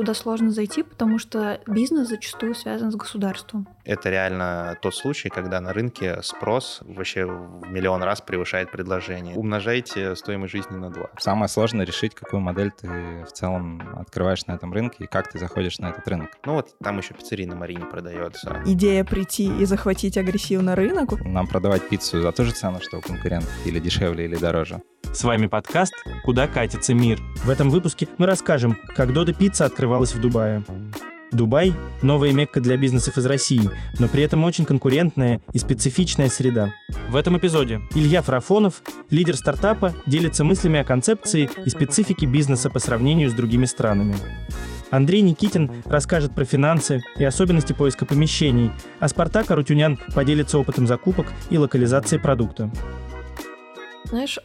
туда сложно зайти, потому что бизнес зачастую связан с государством. Это реально тот случай, когда на рынке спрос вообще в миллион раз превышает предложение. Умножайте стоимость жизни на два. Самое сложное решить, какую модель ты в целом открываешь на этом рынке и как ты заходишь на этот рынок. Ну вот там еще пиццерия на Марине продается. Идея прийти и захватить агрессивно рынок. Нам продавать пиццу за ту же цену, что у конкурентов, или дешевле, или дороже. С вами подкаст «Куда катится мир». В этом выпуске мы расскажем, как Дода Пицца открывалась в Дубае. Дубай – новая мекка для бизнесов из России, но при этом очень конкурентная и специфичная среда. В этом эпизоде Илья Фарафонов, лидер стартапа, делится мыслями о концепции и специфике бизнеса по сравнению с другими странами. Андрей Никитин расскажет про финансы и особенности поиска помещений, а Спартак Арутюнян поделится опытом закупок и локализации продукта. Знаешь,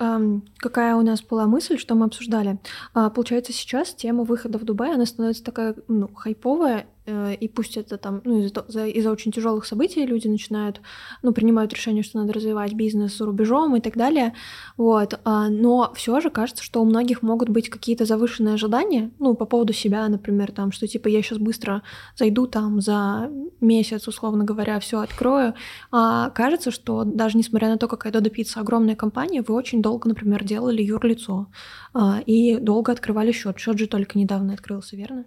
какая у нас была мысль, что мы обсуждали? А, получается, сейчас тема выхода в Дубай, она становится такая ну, хайповая, и пусть это там, ну, из-за, из очень тяжелых событий люди начинают, ну, принимают решение, что надо развивать бизнес за рубежом и так далее, вот, а, но все же кажется, что у многих могут быть какие-то завышенные ожидания, ну, по поводу себя, например, там, что типа я сейчас быстро зайду там за месяц, условно говоря, все открою, а кажется, что даже несмотря на то, какая Dodo Pizza огромная компания, вы очень долго, например, делали юрлицо а, и долго открывали счет. Счет же только недавно открылся, верно?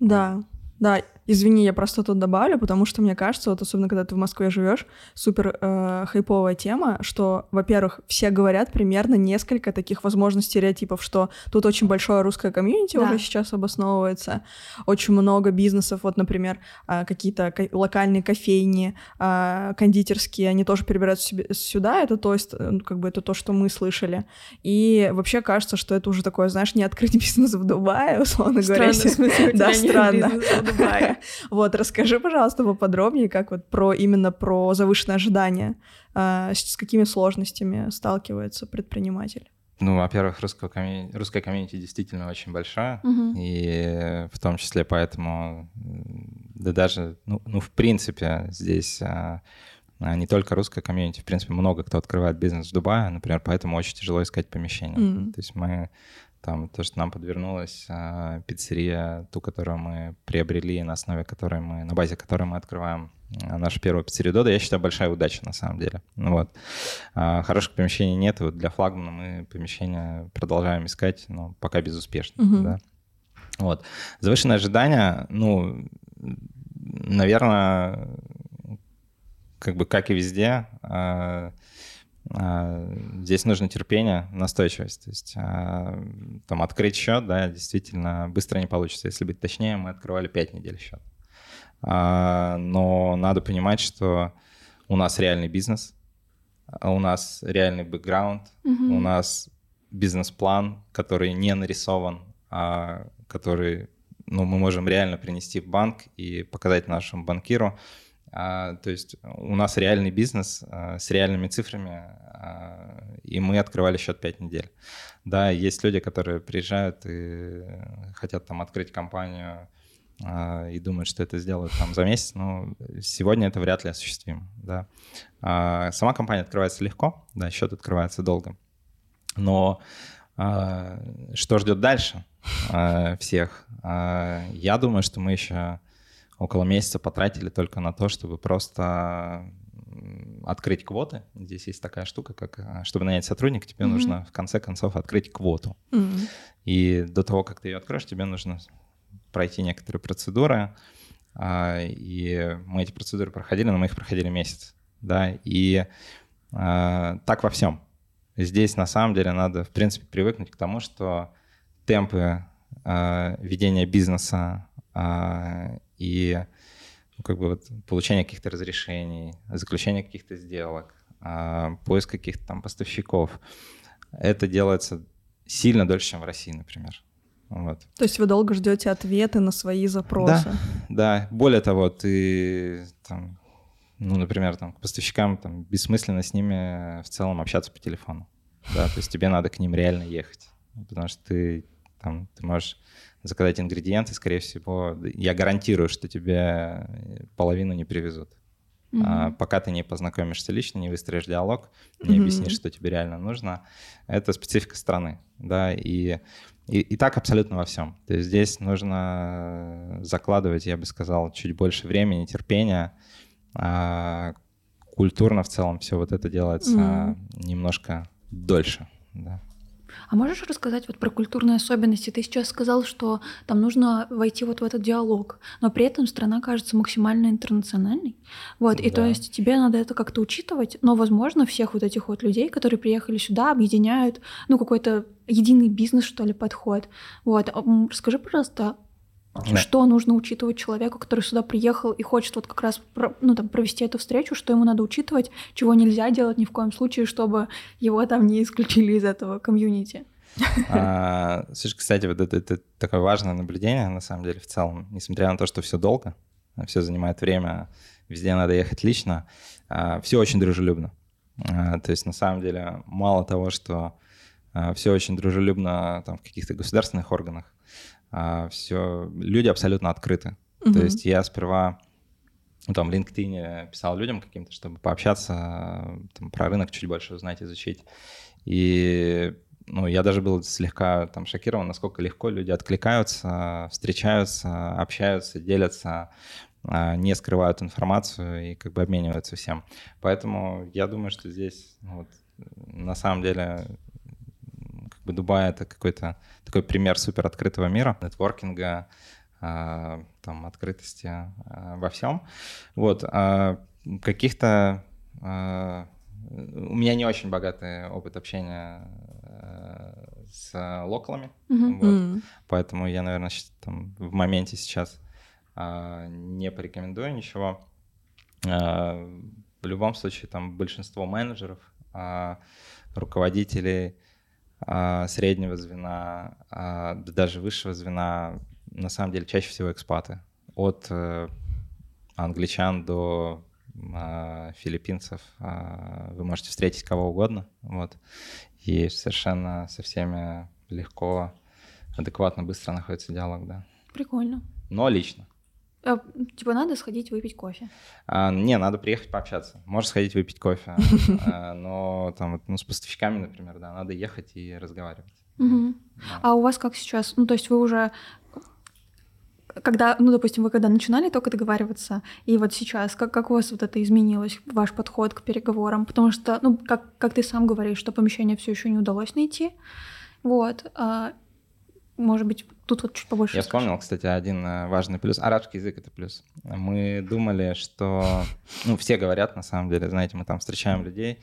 Да, да, извини, я просто тут добавлю, потому что мне кажется, вот особенно когда ты в Москве живешь, супер э, хайповая тема, что, во-первых, все говорят примерно несколько таких, возможно, стереотипов, что тут очень большое русское комьюнити да. уже сейчас обосновывается, очень много бизнесов, вот, например, э, какие-то локальные кофейни, э, кондитерские, они тоже перебираются себе сюда, это то есть, э, ну, как бы это то, что мы слышали. И вообще кажется, что это уже такое, знаешь, не открыть бизнес в Дубае, условно странно, говоря. Смысле, да, странно. Дубае. Вот, расскажи, пожалуйста, поподробнее, как вот про именно про завышенные ожидания, а, с какими сложностями сталкивается предприниматель? Ну, во-первых, русская комьюнити, русская комьюнити действительно очень большая, угу. и в том числе поэтому, да даже, ну, ну в принципе, здесь а, а, не только русская комьюнити, в принципе, много кто открывает бизнес в Дубае, например, поэтому очень тяжело искать помещение. Mm. То есть мы там то, что нам подвернулась а, пиццерия, ту, которую мы приобрели, на основе которой мы, на базе которой мы открываем а, нашу первую пиццерию Дода, я считаю, большая удача на самом деле. Ну, вот. А, хороших помещений нет, вот для флагмана мы помещения продолжаем искать, но пока безуспешно. Угу. Да. Вот. Завышенные ожидания, ну, наверное, как бы как и везде, а, здесь нужно терпение, настойчивость. То есть а, там открыть счет, да, действительно быстро не получится. Если быть точнее, мы открывали 5 недель счет. А, но надо понимать, что у нас реальный бизнес, у нас реальный бэкграунд, угу. у нас бизнес-план, который не нарисован, а который ну, мы можем реально принести в банк и показать нашему банкиру, а, то есть у нас реальный бизнес а, с реальными цифрами, а, и мы открывали счет 5 недель. Да, есть люди, которые приезжают и хотят там открыть компанию а, и думают, что это сделают там за месяц, но сегодня это вряд ли осуществимо. Да. А, сама компания открывается легко, да, счет открывается долго. Но а, что ждет дальше а, всех? А, я думаю, что мы еще около месяца потратили только на то, чтобы просто открыть квоты. Здесь есть такая штука, как а, чтобы нанять сотрудника, тебе mm-hmm. нужно в конце концов открыть квоту. Mm-hmm. И до того, как ты ее откроешь, тебе нужно пройти некоторые процедуры. А, и мы эти процедуры проходили, но мы их проходили месяц. Да, и а, так во всем. Здесь на самом деле надо, в принципе, привыкнуть к тому, что темпы ведения бизнеса и ну, как бы вот получение каких-то разрешений, заключение каких-то сделок, а, поиск каких-то там поставщиков. Это делается сильно дольше, чем в России, например. Вот. То есть вы долго ждете ответы на свои запросы? Да, да. Более того, ты там, ну, например, там, к поставщикам там, бессмысленно с ними в целом общаться по телефону. Да, то есть тебе надо к ним реально ехать, потому что ты там, ты можешь заказать ингредиенты, скорее всего, я гарантирую, что тебе половину не привезут. Mm-hmm. А, пока ты не познакомишься лично, не выстроишь диалог, не mm-hmm. объяснишь, что тебе реально нужно, это специфика страны, да, и И, и так абсолютно во всем. То есть здесь нужно закладывать, я бы сказал, чуть больше времени, терпения. А культурно в целом все вот это делается mm. немножко дольше. Да. А можешь рассказать вот про культурные особенности? Ты сейчас сказал, что там нужно войти вот в этот диалог, но при этом страна кажется максимально интернациональной. Вот, и да. то есть тебе надо это как-то учитывать, но, возможно, всех вот этих вот людей, которые приехали сюда, объединяют, ну, какой-то единый бизнес, что ли, подход. Вот, расскажи, пожалуйста, да. Что нужно учитывать человеку, который сюда приехал и хочет вот как раз ну, там, провести эту встречу, что ему надо учитывать, чего нельзя делать ни в коем случае, чтобы его там не исключили из этого комьюнити? А, слушай, кстати, вот это, это такое важное наблюдение, на самом деле, в целом. Несмотря на то, что все долго, все занимает время, везде надо ехать лично, а, все очень дружелюбно. А, то есть, на самом деле, мало того, что а, все очень дружелюбно там, в каких-то государственных органах, все, люди абсолютно открыты. Угу. То есть я сперва ну, там в LinkedIn писал людям каким-то, чтобы пообщаться, там, про рынок чуть больше узнать, изучить. И ну, я даже был слегка там шокирован, насколько легко люди откликаются, встречаются, общаются, делятся, а, не скрывают информацию и как бы обмениваются всем. Поэтому я думаю, что здесь ну, вот, на самом деле бы Дубай — это какой-то такой пример супер открытого мира, нетворкинга, а, там, открытости а, во всем. Вот, а каких-то... У меня не очень богатый опыт общения с локалами, mm-hmm. вот, поэтому я, наверное, там, в моменте сейчас не порекомендую ничего. В любом случае, там большинство менеджеров, руководителей — среднего звена, а, даже высшего звена, на самом деле чаще всего экспаты. От э, англичан до а, филиппинцев вы можете встретить кого угодно. Вот. И совершенно со всеми легко, адекватно, быстро находится диалог, да. Прикольно. Но лично. А, типа надо сходить выпить кофе? А, не, надо приехать пообщаться. Можешь сходить выпить кофе, а, но там ну, с поставщиками, например, да, надо ехать и разговаривать. А у вас как сейчас? Ну, то есть вы уже когда, ну, допустим, вы когда начинали только договариваться, и вот сейчас, как, как у вас вот это изменилось, ваш подход к переговорам? Потому что, ну, как, как ты сам говоришь, что помещение все еще не удалось найти, вот, а, может быть, тут вот чуть побольше. Я вспомнил, кстати, один э, важный плюс. Арабский язык — это плюс. Мы думали, что... Ну, все говорят, на самом деле, знаете, мы там встречаем людей,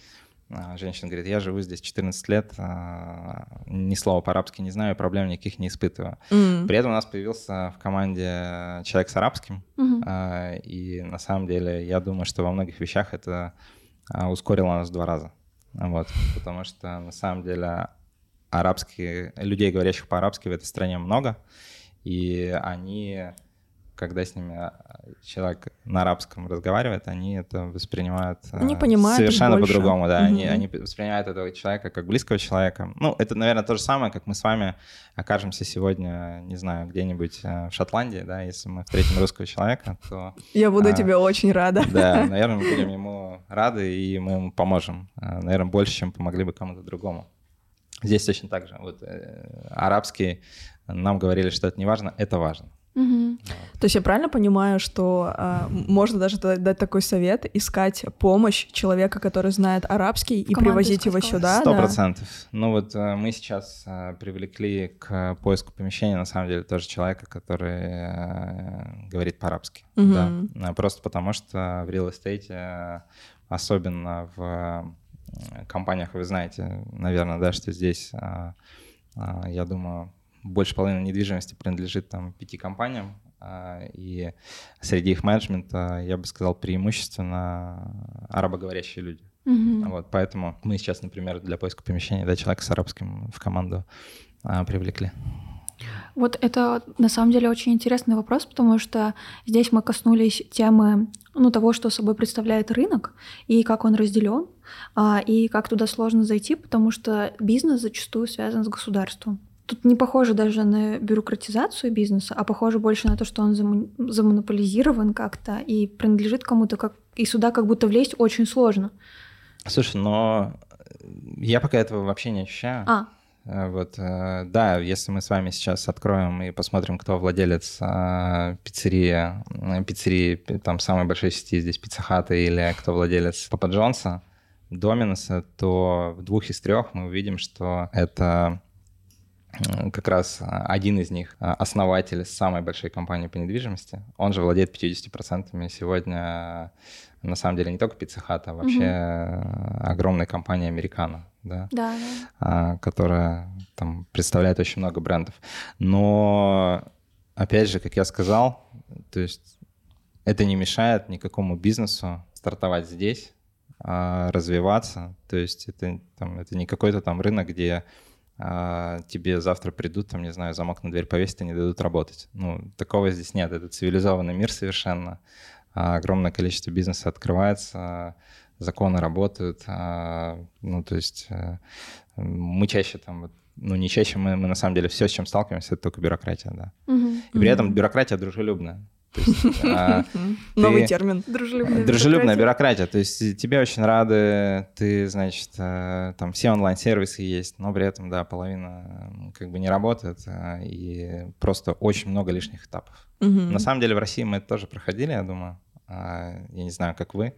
а, Женщина говорит, я живу здесь 14 лет, а, ни слова по-арабски не знаю, проблем никаких не испытываю. Mm. При этом у нас появился в команде человек с арабским, mm-hmm. и на самом деле я думаю, что во многих вещах это ускорило нас в два раза. Вот, потому что на самом деле арабские, людей, говорящих по-арабски в этой стране много, и они, когда с ними а, человек на арабском разговаривает, они это воспринимают они понимают совершенно по-другому, да, mm-hmm. они, они воспринимают этого человека как близкого человека. Ну, это, наверное, то же самое, как мы с вами окажемся сегодня, не знаю, где-нибудь э, в Шотландии, да, если мы встретим русского человека, то... Я буду а, тебе очень рада. Да, наверное, мы будем ему рады, и мы ему поможем, э, наверное, больше, чем помогли бы кому-то другому. Здесь точно так же. Вот э, арабский нам говорили, что это не важно, это важно. Угу. То есть я правильно понимаю, что э, можно даже дать такой совет, искать помощь человека, который знает арабский, и привозить его сюда? Сто процентов. Да? Ну вот э, мы сейчас э, привлекли к поиску помещения, на самом деле, тоже человека, который э, говорит по-арабски. Угу. Да. Просто потому что в real estate, особенно в компаниях вы знаете, наверное, да, что здесь, а, а, я думаю, больше половины недвижимости принадлежит там пяти компаниям, а, и среди их менеджмента, я бы сказал, преимущественно арабоговорящие люди. Mm-hmm. Вот, поэтому мы сейчас, например, для поиска помещения да, человека с арабским в команду привлекли. Вот это на самом деле очень интересный вопрос, потому что здесь мы коснулись темы ну, того, что собой представляет рынок и как он разделен, а, и как туда сложно зайти, потому что бизнес зачастую связан с государством. Тут не похоже даже на бюрократизацию бизнеса, а похоже больше на то, что он замонополизирован как-то и принадлежит кому-то, как... и сюда как будто влезть очень сложно. Слушай, но я пока этого вообще не ощущаю. А. Э, вот, э, да, если мы с вами сейчас откроем и посмотрим, кто владелец э, пиццерии, пиццерии, там, самой большой сети здесь Пицца Хата или кто владелец Папа Джонса, Доминуса, то в двух из трех мы увидим, что это как раз один из них, основатель самой большой компании по недвижимости, он же владеет 50% сегодня, на самом деле, не только Pizza Hut, а вообще угу. огромной компании Американо, да, да, да. которая там представляет очень много брендов. Но, опять же, как я сказал, то есть это не мешает никакому бизнесу стартовать здесь, а, развиваться. То есть это, там, это не какой-то там рынок, где а, тебе завтра придут, там, не знаю, замок на дверь повесить и не дадут работать. Ну, такого здесь нет. Это цивилизованный мир совершенно. А, огромное количество бизнеса открывается, законы работают. А, ну, то есть э, мы чаще там, ну, не чаще, мы, мы на самом деле все, с чем сталкиваемся, это только бюрократия, да. Угу. И при этом бюрократия дружелюбная. А, Новый термин. Дружелюбная Дружелюбная бюрократия. То есть тебе очень рады, ты, значит, э, там все онлайн-сервисы есть, но при этом, да, половина как бы не работает, э, и просто очень много лишних этапов. На самом деле в России мы это тоже проходили, я думаю. А, я не знаю, как вы,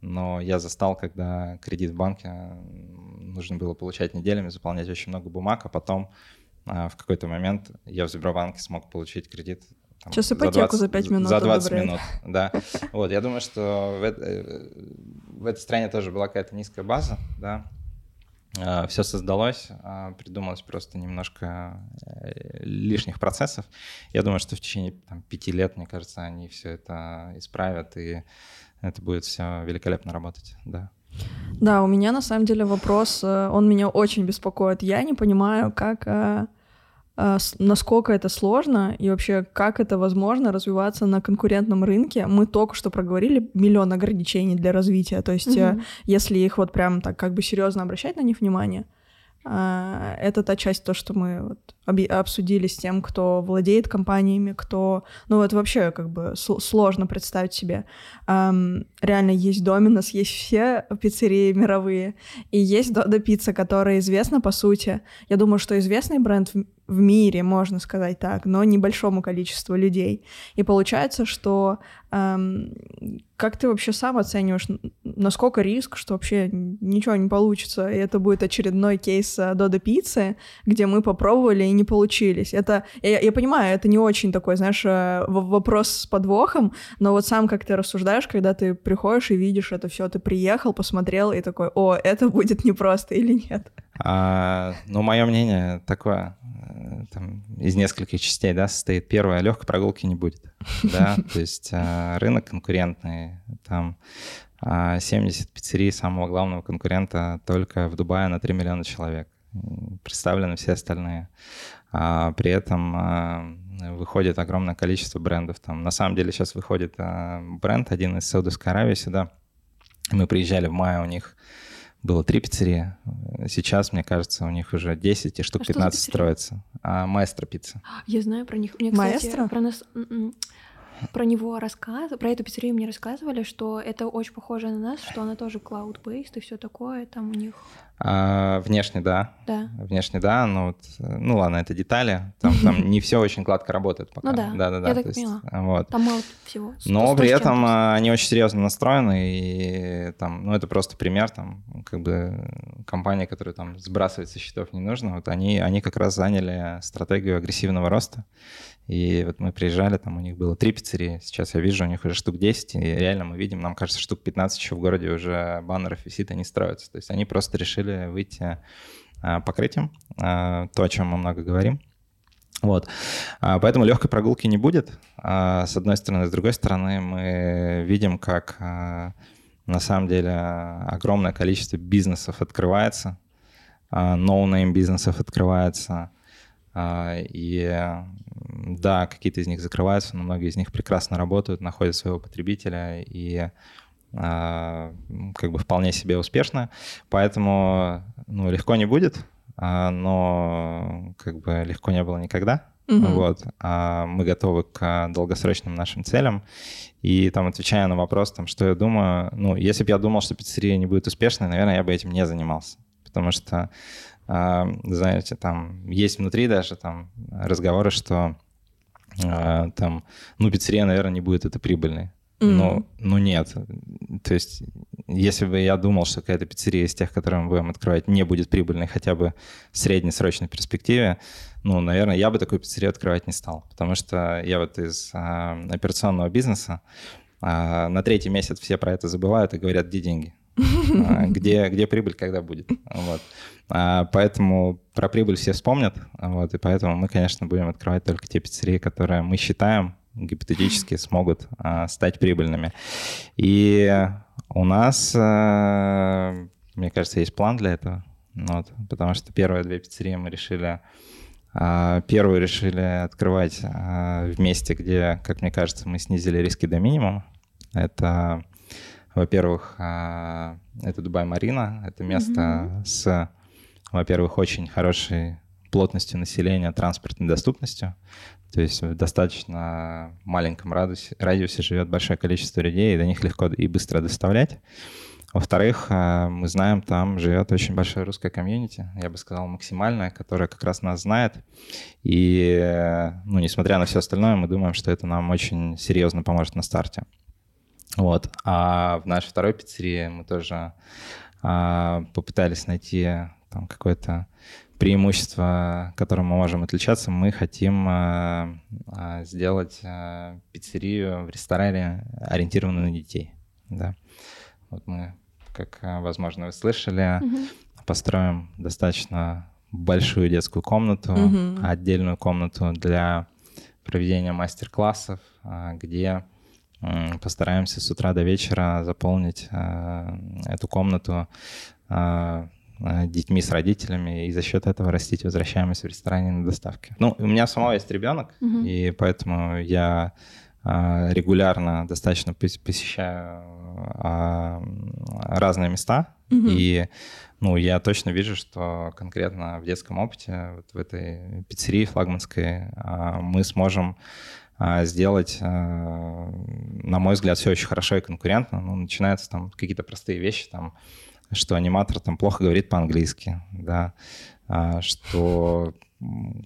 но я застал, когда кредит в банке нужно было получать неделями, заполнять очень много бумаг, а потом а, в какой-то момент я в Сбербанке смог получить кредит там, Сейчас ипотеку за, 20, за 5 минут За 20 одобряет. минут, да. Вот, я думаю, что в, э, в этой стране тоже была какая-то низкая база, да. А, Все создалось, а, придумалось просто немножко э, лишних процессов. Я думаю, что в течение там, пяти лет, мне кажется, они все это исправят, и это будет все великолепно работать, да. Да, у меня на самом деле вопрос, э, он меня очень беспокоит. Я не понимаю, как насколько это сложно и вообще как это возможно развиваться на конкурентном рынке. Мы только что проговорили миллион ограничений для развития, то есть mm-hmm. если их вот прям так как бы серьезно обращать на них внимание, а, это та часть, то, что мы вот обсудили с тем, кто владеет компаниями, кто... Ну вот вообще как бы сложно представить себе. Реально есть Доминос, есть все пиццерии мировые, и есть Додо Пицца, которая известна по сути. Я думаю, что известный бренд в мире, можно сказать так, но небольшому количеству людей. И получается, что эм, как ты вообще сам оцениваешь, насколько риск, что вообще ничего не получится, и это будет очередной кейс Додо Пиццы, где мы попробовали и не получились. Это, я, я понимаю, это не очень такой, знаешь, э, вопрос с подвохом, но вот сам как ты рассуждаешь, когда ты приходишь и видишь это все, ты приехал, посмотрел и такой, о, это будет непросто или нет? А, ну, мое мнение такое, э, там, из нескольких частей, да, состоит. Первое, легкой прогулки не будет, да, то есть а, рынок конкурентный, там 70 а, пиццерий самого главного конкурента только в Дубае на 3 миллиона человек. Представлены все остальные. А при этом а, выходит огромное количество брендов. Там, на самом деле сейчас выходит а, бренд один из Саудовской Аравии сюда. Мы приезжали в мае, у них было три пиццерии. Сейчас, мне кажется, у них уже 10 и штук а 15 строится. А Маэстро пицца. Я знаю про них. Мне, кстати, Маэстро? Про нас... Про него рассказ, про эту пиццерию мне рассказывали, что это очень похоже на нас, что она тоже cloud-based и все такое, там у них. А, внешне, да. Да. Внешне, да, но вот, ну ладно, это детали, там, там не все очень гладко работает пока. Ну да, да, да, да. я так есть, поняла. Вот. Там мало всего. Но при этом а, они очень серьезно настроены, и там, ну это просто пример, там, как бы компания, которая там сбрасывает со счетов не нужно, вот они, они как раз заняли стратегию агрессивного роста, и вот мы приезжали, там у них было три пиццерии, сейчас я вижу, у них уже штук 10, и реально мы видим, нам кажется, штук 15 еще в городе уже баннеров висит, они строятся. То есть они просто решили выйти а, покрытием, а, то, о чем мы много говорим. Вот. А, поэтому легкой прогулки не будет, с одной стороны. С другой стороны, мы видим, как на самом деле огромное количество бизнесов открывается, no-name бизнесов открывается, и да, какие-то из них закрываются, но многие из них прекрасно работают, находят своего потребителя и как бы вполне себе успешно. Поэтому ну, легко не будет, а, но как бы легко не было никогда. Угу. Вот. А мы готовы к долгосрочным нашим целям. И там, отвечая на вопрос, там, что я думаю, ну, если бы я думал, что пиццерия не будет успешной, наверное, я бы этим не занимался. Потому что а, знаете, там есть внутри даже там разговоры, что а, там, ну, пиццерия, наверное, не будет это прибыльной. Ну, ну нет. То есть, если бы я думал, что какая-то пиццерия из тех, которые мы будем открывать, не будет прибыльной хотя бы в среднесрочной перспективе, ну, наверное, я бы такую пиццерию открывать не стал. Потому что я вот из а, операционного бизнеса, а, на третий месяц все про это забывают и говорят, где деньги? А, где, где прибыль, когда будет. Вот. А, поэтому про прибыль все вспомнят, вот, и поэтому мы, конечно, будем открывать только те пиццерии, которые мы считаем гипотетически смогут а, стать прибыльными. И у нас, а, мне кажется, есть план для этого. Вот, потому что первые две пиццерии мы решили а, Первую решили открывать а, в месте, где, как мне кажется, мы снизили риски до минимума. Это, во-первых, а, это Дубай-Марина. Это место mm-hmm. с, во-первых, очень хорошей плотностью населения, транспортной доступностью. То есть в достаточно маленьком радиусе, радиусе живет большое количество людей, и до них легко и быстро доставлять. Во-вторых, э, мы знаем, там живет очень большое русское комьюнити, я бы сказал, максимальное, которое как раз нас знает. И, ну, несмотря на все остальное, мы думаем, что это нам очень серьезно поможет на старте. Вот. А в нашей второй пиццерии мы тоже а, попытались найти там какое-то преимущество, которым мы можем отличаться, мы хотим а, а, сделать а, пиццерию в ресторане, ориентированную на детей. Да. Вот мы, как, возможно, вы слышали, угу. построим достаточно большую детскую комнату, угу. отдельную комнату для проведения мастер-классов, где постараемся с утра до вечера заполнить эту комнату Э, детьми с родителями, и за счет этого растить возвращаемость в ресторане на доставке. Ну, у меня самого есть ребенок, угу. и поэтому я э, регулярно достаточно посещаю э, разные места, угу. и ну, я точно вижу, что конкретно в детском опыте, вот в этой пиццерии флагманской, мы сможем сделать, на мой взгляд, все очень хорошо и конкурентно. Ну, начинаются там какие-то простые вещи, там, что аниматор там плохо говорит по-английски, да, а, что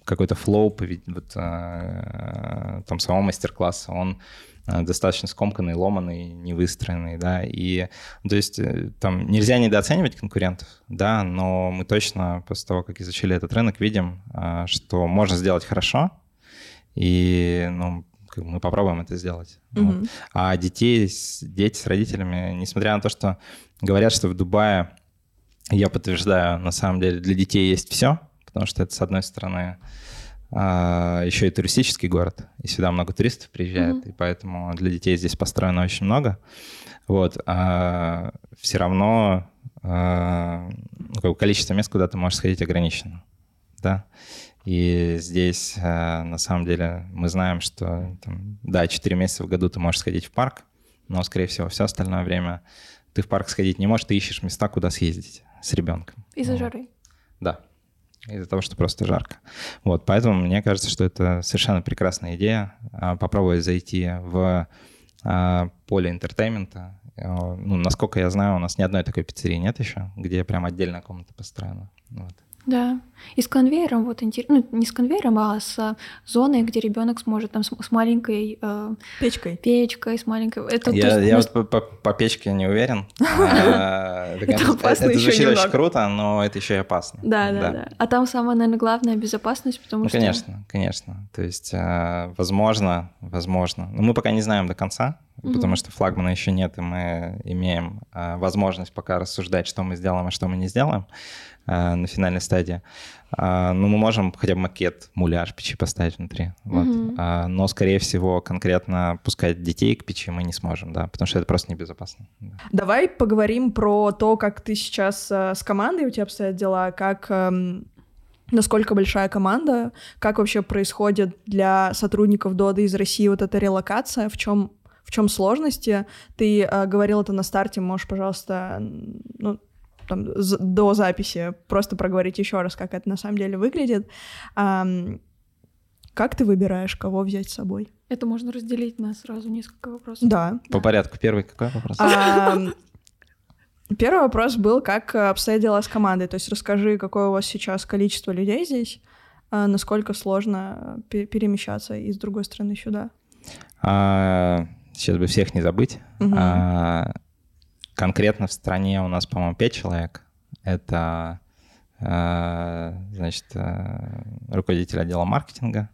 какой-то флоу вот, а, там самого мастер-класса, он а, достаточно скомканный, ломанный, невыстроенный, да, и то есть э, там нельзя недооценивать конкурентов, да, но мы точно после того, как изучили этот рынок, видим, что можно сделать хорошо, и, ну, мы попробуем это сделать. Mm-hmm. Вот. А детей, дети с родителями, несмотря на то, что говорят, что в Дубае, я подтверждаю, на самом деле для детей есть все, потому что это, с одной стороны, а, еще и туристический город, и сюда много туристов приезжает, mm-hmm. и поэтому для детей здесь построено очень много. Вот, а все равно а, ну, количество мест, куда ты можешь сходить, ограничено, да. И здесь, э, на самом деле, мы знаем, что, там, да, 4 месяца в году ты можешь сходить в парк, но, скорее всего, все остальное время ты в парк сходить не можешь, ты ищешь места, куда съездить с ребенком. Из-за вот. жары. Да, из-за того, что просто жарко. Вот, поэтому мне кажется, что это совершенно прекрасная идея а, попробовать зайти в а, поле entertainment а. Ну, насколько я знаю, у нас ни одной такой пиццерии нет еще, где прям отдельная комната построена. Вот. Да. И с конвейером, вот интересно, ну, не с конвейером, а с зоной, где ребенок сможет там с, с маленькой э, печкой. Печкой, с маленькой. Это, я есть, я ну... вот по, по печке не уверен. А, это опасно Это звучит очень круто, но это еще и опасно. Да, да, да. А там самая, наверное, главная безопасность, потому ну, что... конечно, конечно. То есть, а, возможно, возможно. Но мы пока не знаем до конца, потому что флагмана еще нет, и мы имеем а, возможность пока рассуждать, что мы сделаем, а что мы не сделаем. Э, на финальной стадии. А, ну, мы можем хотя бы макет, муляж печи поставить внутри. Вот. Mm-hmm. Но, скорее всего, конкретно пускать детей к печи мы не сможем, да, потому что это просто небезопасно. Да. Давай поговорим про то, как ты сейчас э, с командой у тебя обстоят дела, как эм, насколько большая команда, как вообще происходит для сотрудников Доды из России вот эта релокация, в чем в чем сложности? Ты э, говорил это на старте, можешь, пожалуйста, ну, там, до записи просто проговорить еще раз, как это на самом деле выглядит. А, как ты выбираешь, кого взять с собой? Это можно разделить на сразу несколько вопросов. Да. По порядку. Первый какой вопрос? А, Первый вопрос был, как э, обстоят дела с командой. То есть расскажи, какое у вас сейчас количество людей здесь, а насколько сложно э, перемещаться из другой страны сюда. А, сейчас бы всех не забыть. Угу. А, конкретно в стране у нас, по-моему, 5 человек. Это, а, значит, а, руководитель отдела маркетинга,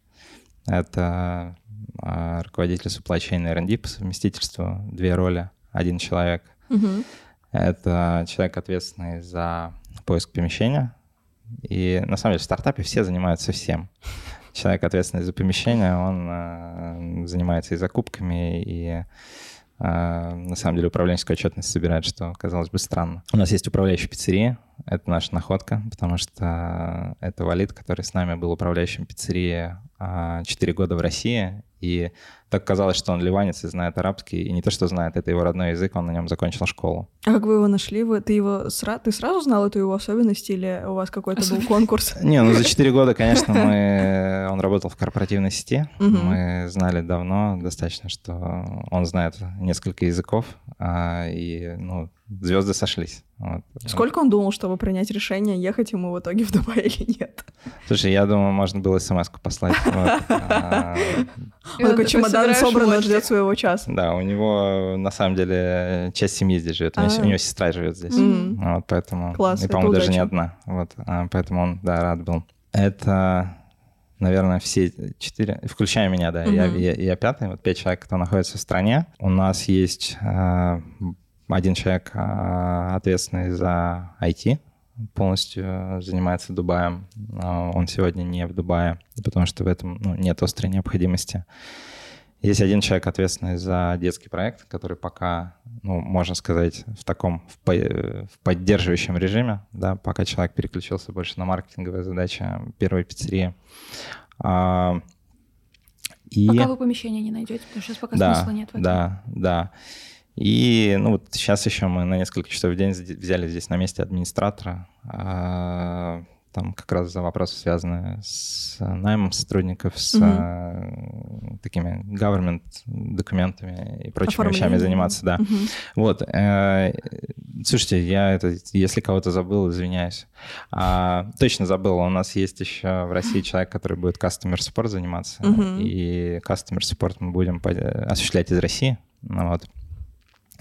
это а, руководитель supply chain R&D по совместительству, две роли, один человек. Угу. Это человек, ответственный за поиск помещения. И на самом деле в стартапе все занимаются всем. Человек, ответственный за помещение, он э, занимается и закупками, и э, на самом деле управленческую отчетность собирает, что казалось бы странно. У нас есть управляющий пиццерии, это наша находка, потому что это Валид, который с нами был управляющим пиццерии 4 года в России, и так казалось, что он ливанец и знает арабский, и не то, что знает, это его родной язык, он на нем закончил школу. А как вы его нашли? Вы, ты его сра... ты сразу знал эту его особенность или у вас какой-то был конкурс? Не, ну за 4 года, конечно, мы... он работал в корпоративной сети, мы знали давно достаточно, что он знает несколько языков, а, и, ну, звезды сошлись. Вот. Сколько он думал, чтобы принять решение, ехать ему в итоге в Дубай или нет? Слушай, я думаю, можно было смс-ку послать. А, он такой чемодан собран, он ждет своего часа. Да, у него на самом деле часть семьи здесь живет. У него а. сестра живет здесь. Вот поэтому. Класс. И, по-моему, даже не одна. Вот. А, поэтому он, да, рад был. Это наверное, все четыре, включая меня, да, я, я, я пятый, вот пять человек, кто находится в стране. У нас есть один человек а, ответственный за IT, полностью занимается Дубаем. А, он сегодня не в Дубае, потому что в этом ну, нет острой необходимости. Есть один человек, ответственный за детский проект, который пока, ну, можно сказать, в таком, в, по, в поддерживающем режиме, да, пока человек переключился больше на маркетинговые задачи первой пиццерии. А, и... Пока вы помещение не найдете, потому что сейчас пока да, смысла нет в этом. Да, да. И ну, вот сейчас еще мы на несколько часов в день взяли здесь на месте администратора. А, там как раз за вопросы, связанные с наймом сотрудников, с mm-hmm. такими government документами и прочими вещами заниматься, да. Mm-hmm. Вот. Э, слушайте, я это, если кого-то забыл, извиняюсь. А, точно забыл, у нас есть еще в России человек, который будет customer support заниматься, mm-hmm. и customer support мы будем осуществлять из России. Ну вот.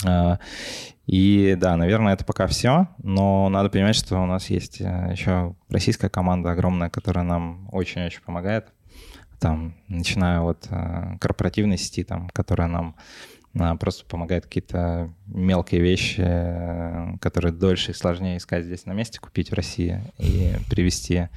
А, и да, наверное, это пока все, но надо понимать, что у нас есть э, еще российская команда огромная, которая нам очень-очень помогает. Там, начиная от э, корпоративной сети, там, которая нам э, просто помогает какие-то мелкие вещи, которые дольше и сложнее искать здесь на месте, купить в России и привезти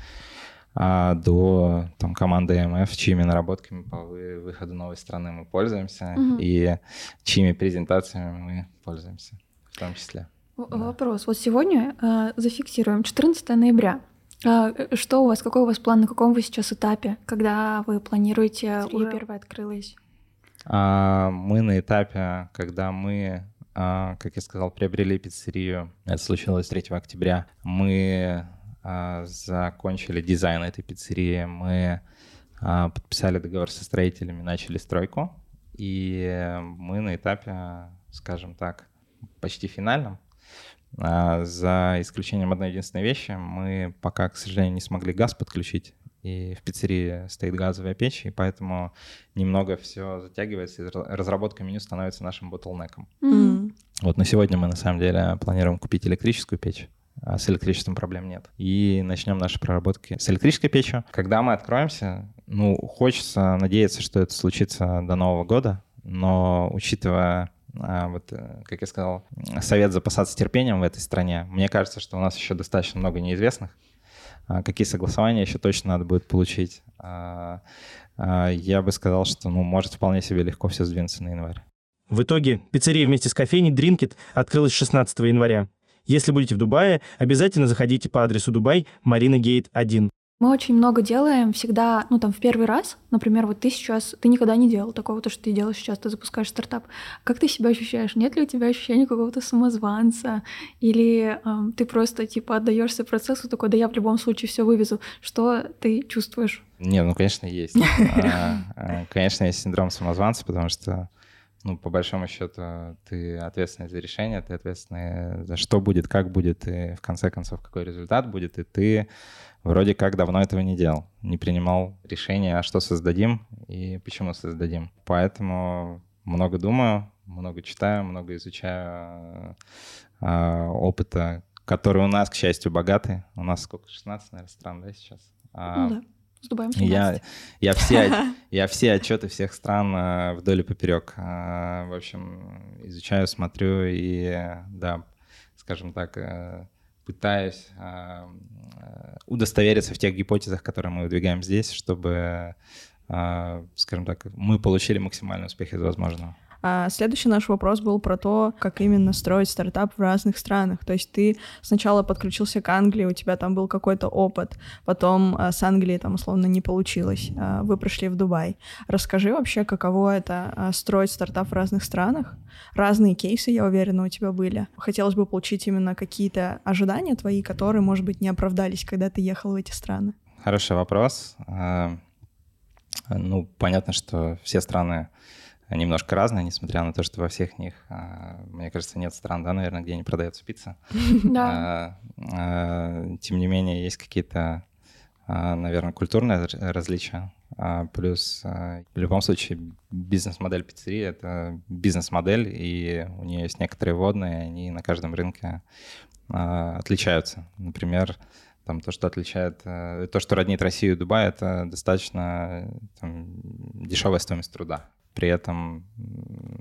а до там, команды МФ, чьими наработками по выходу новой страны мы пользуемся, угу. и чьими презентациями мы пользуемся в том числе. Вопрос. Да. Вот сегодня э, зафиксируем 14 ноября. А, что у вас, какой у вас план, на каком вы сейчас этапе, когда вы планируете уже первое открылось? А, мы на этапе, когда мы, а, как я сказал, приобрели пиццерию, это случилось 3 октября, мы закончили дизайн этой пиццерии, мы а, подписали договор со строителями, начали стройку, и мы на этапе, скажем так, почти финальном. А, за исключением одной единственной вещи, мы пока, к сожалению, не смогли газ подключить, и в пиццерии стоит газовая печь, и поэтому немного все затягивается, и разработка меню становится нашим ботлнеком. Mm. Вот, но сегодня мы на самом деле планируем купить электрическую печь, а с электричеством проблем нет. И начнем наши проработки с электрической печью. Когда мы откроемся, ну, хочется надеяться, что это случится до Нового года, но учитывая а, вот, э, как я сказал, совет запасаться терпением в этой стране, мне кажется, что у нас еще достаточно много неизвестных. А, какие согласования еще точно надо будет получить. А, я бы сказал, что, ну, может вполне себе легко все сдвинуться на январь. В итоге пиццерия вместе с кофейней Drinkit открылась 16 января. Если будете в Дубае, обязательно заходите по адресу Дубай, Марина Гейт 1. Мы очень много делаем всегда, ну там в первый раз, например, вот ты сейчас, ты никогда не делал такого, то, что ты делаешь сейчас, ты запускаешь стартап. Как ты себя ощущаешь? Нет ли у тебя ощущения какого-то самозванца? Или эм, ты просто типа отдаешься процессу, такой, да я в любом случае все вывезу. Что ты чувствуешь? Не, ну конечно есть. А, а, конечно, есть синдром самозванца, потому что ну, по большому счету, ты ответственный за решение, ты ответственный за что будет, как будет, и в конце концов, какой результат будет, и ты вроде как давно этого не делал, не принимал решения, а что создадим и почему создадим. Поэтому много думаю, много читаю, много изучаю э, опыта, который у нас, к счастью, богатый. У нас сколько, 16, наверное, стран, да, сейчас? А, да. С Дубаем я, я, все, я все отчеты всех стран э, вдоль и поперек. Э, в общем, изучаю, смотрю и, да, скажем так, э, пытаюсь удостовериться в тех гипотезах, которые мы выдвигаем здесь, чтобы, скажем так, мы получили максимальный успех из возможного. А следующий наш вопрос был про то, как именно строить стартап в разных странах. То есть ты сначала подключился к Англии, у тебя там был какой-то опыт, потом а, с Англии там условно не получилось, а, вы пришли в Дубай. Расскажи вообще, каково это а, строить стартап в разных странах. Разные кейсы, я уверена, у тебя были. Хотелось бы получить именно какие-то ожидания твои, которые, может быть, не оправдались, когда ты ехал в эти страны. Хороший вопрос. Ну, понятно, что все страны немножко разные, несмотря на то, что во всех них, а, мне кажется, нет стран, да, наверное, где не продается пицца. Да. А, а, тем не менее, есть какие-то, наверное, культурные различия. Плюс, в любом случае, бизнес-модель пиццерии — это бизнес-модель, и у нее есть некоторые водные, они на каждом рынке отличаются. Например, там, то, что отличает, то, что роднит Россию и Дубай, это достаточно там, дешевая стоимость труда. При этом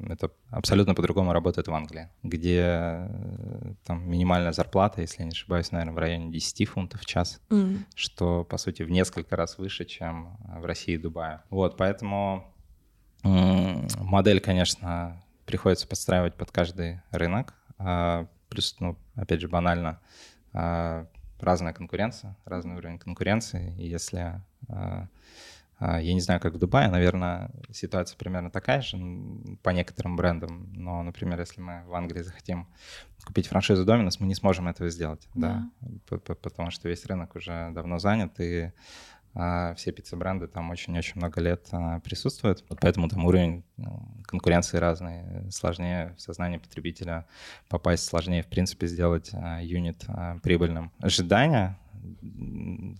это абсолютно по-другому работает в Англии, где э, там минимальная зарплата, если я не ошибаюсь, наверное, в районе 10 фунтов в час, mm. что, по сути, в несколько раз выше, чем в России и Дубае. Вот, поэтому модель, конечно, приходится подстраивать под каждый рынок. А, плюс, ну, опять же, банально, а, разная конкуренция, разный уровень конкуренции. И если а, я не знаю, как в Дубае, наверное, ситуация примерно такая же по некоторым брендам. Но, например, если мы в Англии захотим купить франшизу Доминус, мы не сможем этого сделать, да, да потому что весь рынок уже давно занят, и а, все пицца-бренды там очень-очень много лет а, присутствуют. Вот поэтому там уровень ну, конкуренции разный. Сложнее в сознании потребителя попасть, сложнее, в принципе, сделать юнит прибыльным. Ожидания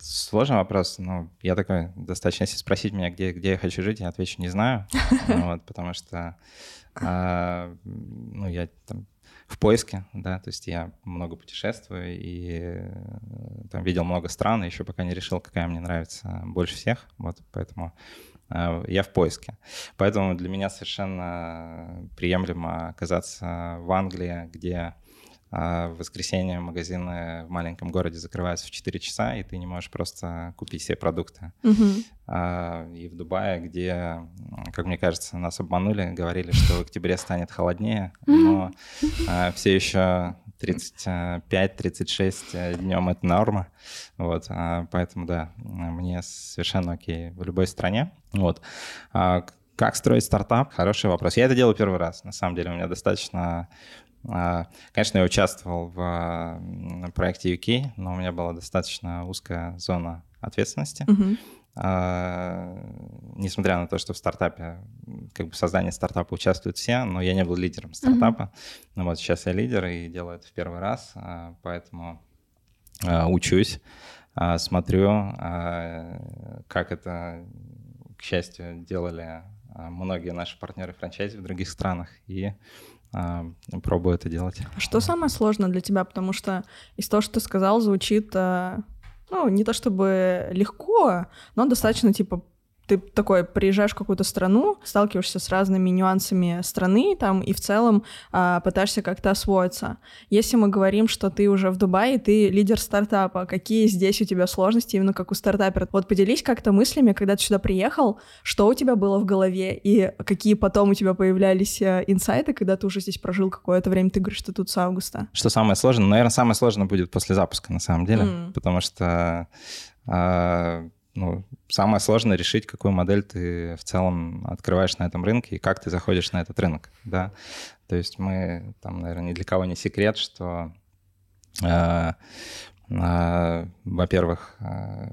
Сложный вопрос, но я такой, достаточно, если спросить меня, где, где я хочу жить, я отвечу не знаю, вот, потому что а, ну, я там в поиске, да, то есть я много путешествую и э, там видел много стран, и еще пока не решил, какая мне нравится больше всех, вот, поэтому а, я в поиске. Поэтому для меня совершенно приемлемо оказаться в Англии, где а в воскресенье магазины в маленьком городе закрываются в 4 часа, и ты не можешь просто купить все продукты. Uh-huh. И в Дубае, где, как мне кажется, нас обманули, говорили, что в октябре станет холоднее, но uh-huh. все еще 35-36 днем это норма. Вот, поэтому, да, мне совершенно окей в любой стране. Вот. Как строить стартап? Хороший вопрос. Я это делаю первый раз. На самом деле у меня достаточно а, конечно, я участвовал в проекте UK, но у меня была достаточно узкая зона ответственности. Uh-huh. Несмотря на то, что в стартапе, как бы в создании стартапа участвуют все, но я не был лидером стартапа. Uh-huh. Ну вот сейчас я лидер и делаю это в первый раз, а, поэтому учусь, смотрю, как это, к счастью, делали многие наши партнеры франчайзи в других странах. И а, пробую это делать. Что самое сложное для тебя? Потому что из того, что ты сказал, звучит, э, ну, не то чтобы легко, но достаточно, типа, ты такой приезжаешь в какую-то страну, сталкиваешься с разными нюансами страны там и в целом а, пытаешься как-то освоиться. Если мы говорим, что ты уже в Дубае, ты лидер стартапа, какие здесь у тебя сложности именно как у стартапера? Вот поделись как-то мыслями, когда ты сюда приехал, что у тебя было в голове и какие потом у тебя появлялись э, инсайты, когда ты уже здесь прожил какое-то время, ты говоришь, что тут с августа. Что самое сложное? Наверное, самое сложное будет после запуска на самом деле, mm. потому что а, ну, самое сложное решить, какую модель ты в целом открываешь на этом рынке и как ты заходишь на этот рынок, да. То есть мы, там, наверное, ни для кого не секрет, что, э, э, во-первых, э,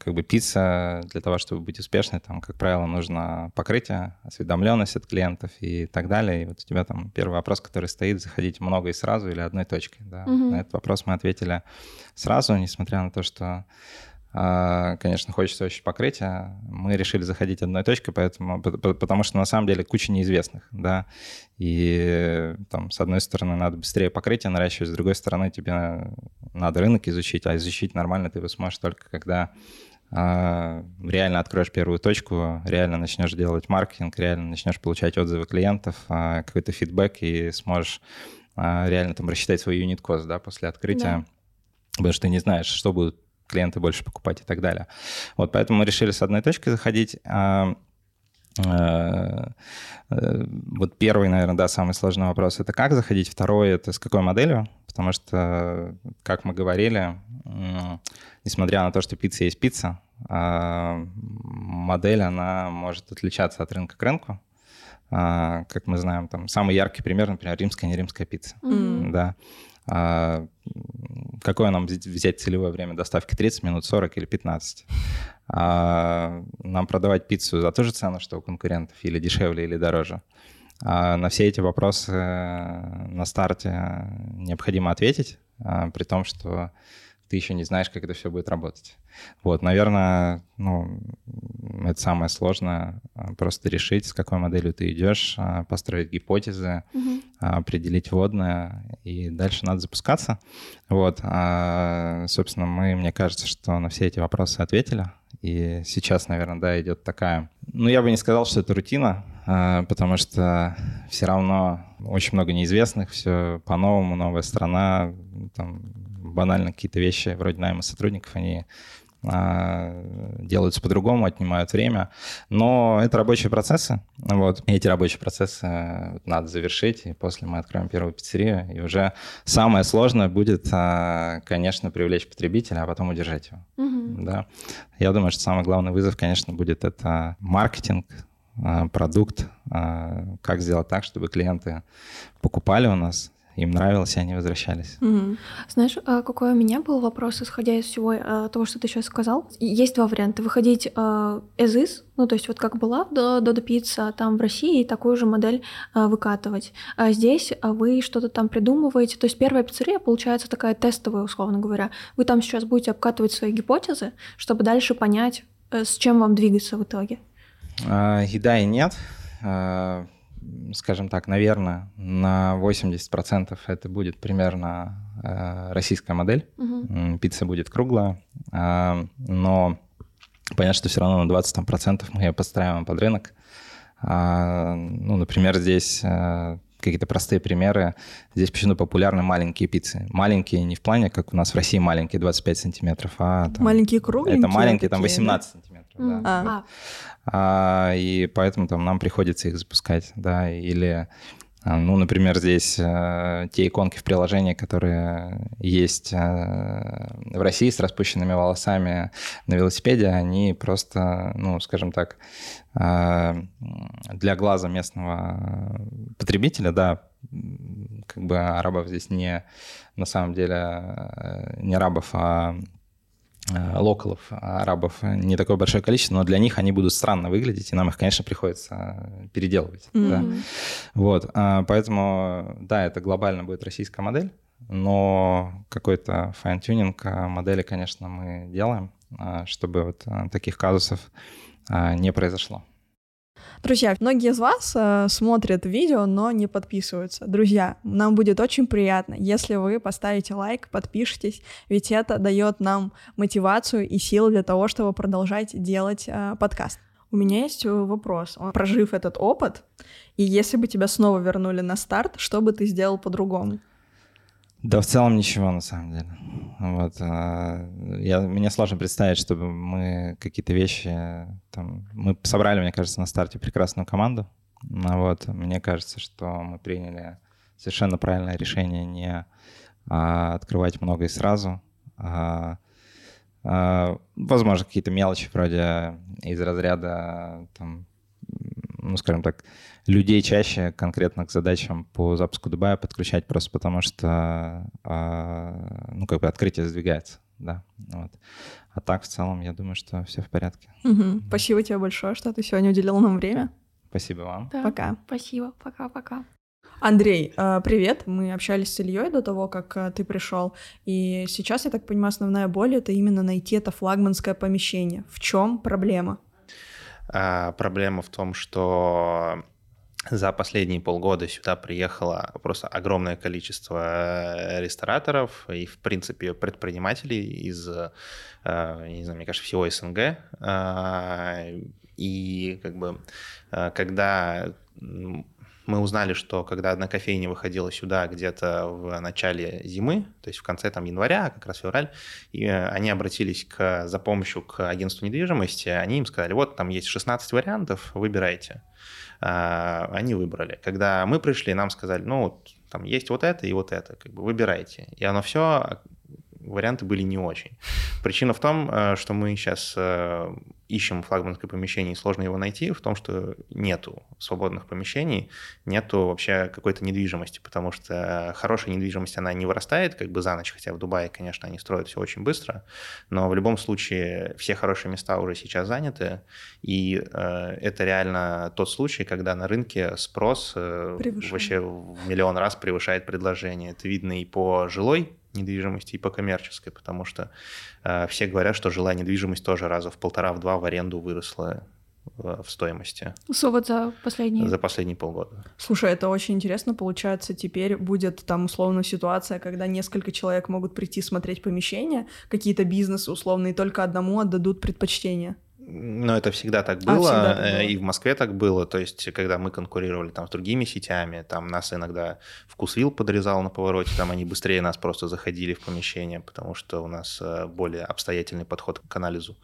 как бы пицца для того, чтобы быть успешной, там, как правило, нужно покрытие, осведомленность от клиентов и так далее. И вот у тебя там первый вопрос, который стоит, заходить много и сразу или одной точкой. Да? Мгм. На этот вопрос мы ответили сразу, несмотря на то, что Конечно, хочется очень покрытия. Мы решили заходить одной точкой, поэтому, по- по- потому что на самом деле куча неизвестных, да. И там, с одной стороны, надо быстрее покрытие наращивать, с другой стороны, тебе надо рынок изучить, а изучить нормально ты его сможешь только когда а, реально откроешь первую точку, реально начнешь делать маркетинг, реально начнешь получать отзывы клиентов, а, какой-то фидбэк и сможешь а, реально там рассчитать свой юнит-кост, да, после открытия. Потому что ты не знаешь, что будут клиенты больше покупать и так далее. Вот поэтому мы решили с одной точки заходить. А, э, э, Вот первый, наверное, да, самый сложный вопрос — это как заходить. Второй — это с какой моделью. Потому что, как мы говорили, несмотря на то, что пицца есть пицца, а, модель, она может отличаться от рынка к рынку. А, Как мы знаем, там самый яркий пример, например, римская, не римская пицца. Мгм. Да. А, какое нам взять- целевое время доставки? 30 минут, 40 или 15? А, нам продавать пиццу за ту же цену, что у конкурентов, или дешевле, или дороже? А на все эти вопросы э, на старте необходимо ответить, а, при том, что ты еще не знаешь, как это все будет работать. Вот, наверное, ну, это самое сложное, а, просто решить, с какой моделью ты идешь, а, построить гипотезы, а, определить вводное, и дальше надо запускаться. Вот, а, собственно, мы, мне кажется, что на все эти вопросы ответили, и сейчас, наверное, да, идет такая... Ну, я бы не сказал, что это рутина, потому что все равно очень много неизвестных, все по-новому, новая страна, там банально какие-то вещи вроде найма сотрудников, они а, делаются по-другому, отнимают время. Но это рабочие процессы. Вот. И эти рабочие процессы э, надо завершить, и после мы откроем первую пиццерию. И уже самое сложное будет, а, конечно, привлечь потребителя, а потом удержать его. Мгм. Да. Я думаю, что самый главный вызов, конечно, будет это маркетинг, а, продукт, как сделать так, чтобы клиенты покупали у нас, им нравилось, и они возвращались. Мгм. Знаешь, а, какой у меня был вопрос, исходя из всего а, того, что ты сейчас сказал? Есть два варианта. Выходить а, as is, ну, то есть вот как была до Додо Пицца там в России, и такую же модель а, выкатывать. А здесь а вы что-то там придумываете. То есть первая пиццерия получается такая тестовая, условно говоря. Вы там сейчас будете обкатывать свои гипотезы, чтобы дальше понять, э, с чем вам двигаться в итоге. А, И да, и нет. А, Скажем так, наверное, на 80% это будет примерно а, российская модель. М, Пицца будет круглая, а, но понятно, что все равно на 20% там, процентов мы ее подстраиваем под рынок. А, Ну, например, здесь а, какие-то простые примеры. Здесь почему-то популярны маленькие пиццы. Маленькие не в плане, как у нас в России маленькие 25 сантиметров, а там, Маленькие кругленькие. это маленькие, там а такие, 18 сантиметров. Да. А. А, и поэтому там нам приходится их запускать, да, или, а, ну, например, здесь э, те иконки в приложении, которые есть э, в России с распущенными волосами на велосипеде, они просто, ну, скажем так, э, для глаза местного потребителя, да, как бы арабов здесь не, на самом деле, э, не арабов, а local ов, арабов не такое большое количество, но для них они будут странно выглядеть, и нам их, конечно, приходится переделывать. да. Мгм. Вот, а, поэтому, да, это глобально будет российская модель, но какой-то fine-tuning модели, конечно, мы делаем, чтобы вот таких казусов не произошло. Друзья, многие из вас э, смотрят видео, но не подписываются. Друзья, нам будет очень приятно, если вы поставите лайк, подпишитесь, ведь это дает нам мотивацию и силы для того, чтобы продолжать делать э, подкаст. У меня есть э, вопрос. Прожив этот опыт, и если бы тебя снова вернули на старт, что бы ты сделал по-другому? Да, в целом ничего, на самом деле. Вот, а, я, мне сложно представить, чтобы мы какие-то вещи... Там, мы собрали, мне кажется, на старте прекрасную команду. Ну Вот, мне кажется, что мы приняли совершенно правильное решение не а, открывать много и сразу. а, а, возможно, какие-то мелочи вроде из разряда, там, ну, скажем так, людей чаще конкретно к задачам по запуску Дубая подключать просто потому, что а, ну, как бы открытие сдвигается. да. Вот. А так, в целом, я думаю, что все в порядке. Угу. Спасибо тебе большое, что ты сегодня уделил нам время. Спасибо вам. Да, Пока. Спасибо. Пока-пока. Андрей, э, привет. Мы общались с Ильей до того, как э, ты пришел. И сейчас, я так понимаю, основная боль это именно найти это флагманское помещение. В чем проблема? А, проблема в том, что за последние полгода сюда приехало просто огромное количество э, рестораторов и, в принципе, предпринимателей из, э, не знаю, мне кажется, всего СНГ. А, и как бы э, когда мы узнали, что когда одна кофейня выходила сюда где-то в начале зимы, то есть в конце там января, как раз февраль, и они обратились к, за помощью к агентству недвижимости, они им сказали, вот там есть 16 вариантов, выбирайте. А, они выбрали. Когда мы пришли, нам сказали, ну, вот, там есть вот это и вот это, как бы выбирайте. И оно все варианты были не очень. Причина в том, э, что мы сейчас э, ищем флагманское помещение, и сложно его найти, в том, что нету свободных помещений, нету вообще какой-то недвижимости, потому что хорошая недвижимость, она не вырастает как бы за ночь, хотя в Дубае, конечно, они строят все очень быстро, но в любом случае все хорошие места уже сейчас заняты, и э, это реально тот случай, когда на рынке спрос э, вообще в миллион раз превышает предложение. Это видно и по жилой недвижимости и по коммерческой, потому что э, все говорят, что жилая недвижимость тоже раза в полтора-в два в аренду выросла в, в стоимости. Вот за последние? За последние полгода. Слушай, это очень интересно. Получается, теперь будет там условно ситуация, когда несколько человек могут прийти смотреть помещение, какие-то бизнесы условно, и только одному отдадут предпочтение. Но это всегда так было, а, всегда так было, и в Москве так было. То есть, когда мы конкурировали там с другими сетями, там нас иногда вкусвил подрезал на повороте, там они быстрее нас просто заходили в помещение, потому что у нас э, более обстоятельный подход к анализу.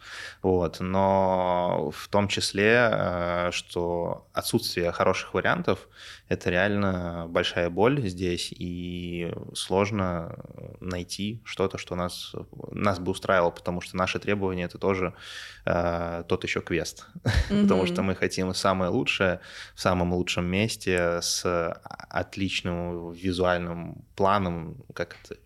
Вот. Но в том числе, э, что отсутствие хороших вариантов – это реально большая боль здесь, и сложно найти что-то, что нас, нас бы устраивало, потому что наши требования – это тоже э, тот еще квест, mm-hmm. потому что мы хотим самое лучшее в самом лучшем месте с отличным визуальным планом, как это,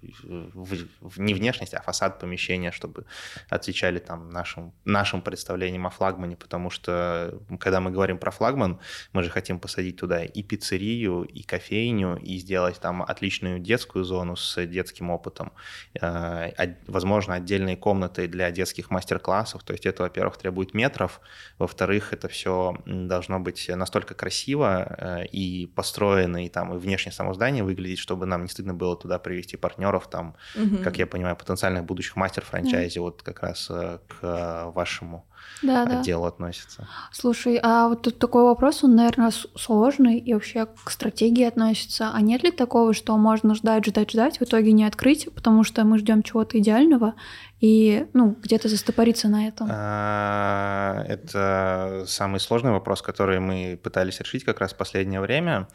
в, в, не внешность, а фасад помещения, чтобы отвечали там нашим, нашим представлениям о флагмане, потому что когда мы говорим про флагман, мы же хотим посадить туда и пиццерию, и кофейню, и сделать там отличную детскую зону с детским опытом, э, возможно, отдельные комнаты для детских мастер-классов, то есть это, во-первых, требует будет метров. Во-вторых, это все должно быть настолько красиво э, и построено, и там и внешне само здание выглядеть, чтобы нам не стыдно было туда привести партнеров, там, угу. как я понимаю, потенциальных будущих мастер-франчайзи, вот как раз э, к вашему да, отделу да. относится. Слушай, а вот тут такой вопрос, он, наверное, сложный и вообще к стратегии относится. А нет ли такого, что можно ждать, ждать, ждать, в итоге не открыть, потому что мы ждем чего-то идеального, и ну, где-то застопориться на этом? А, это самый сложный вопрос, который мы пытались решить как раз в последнее время.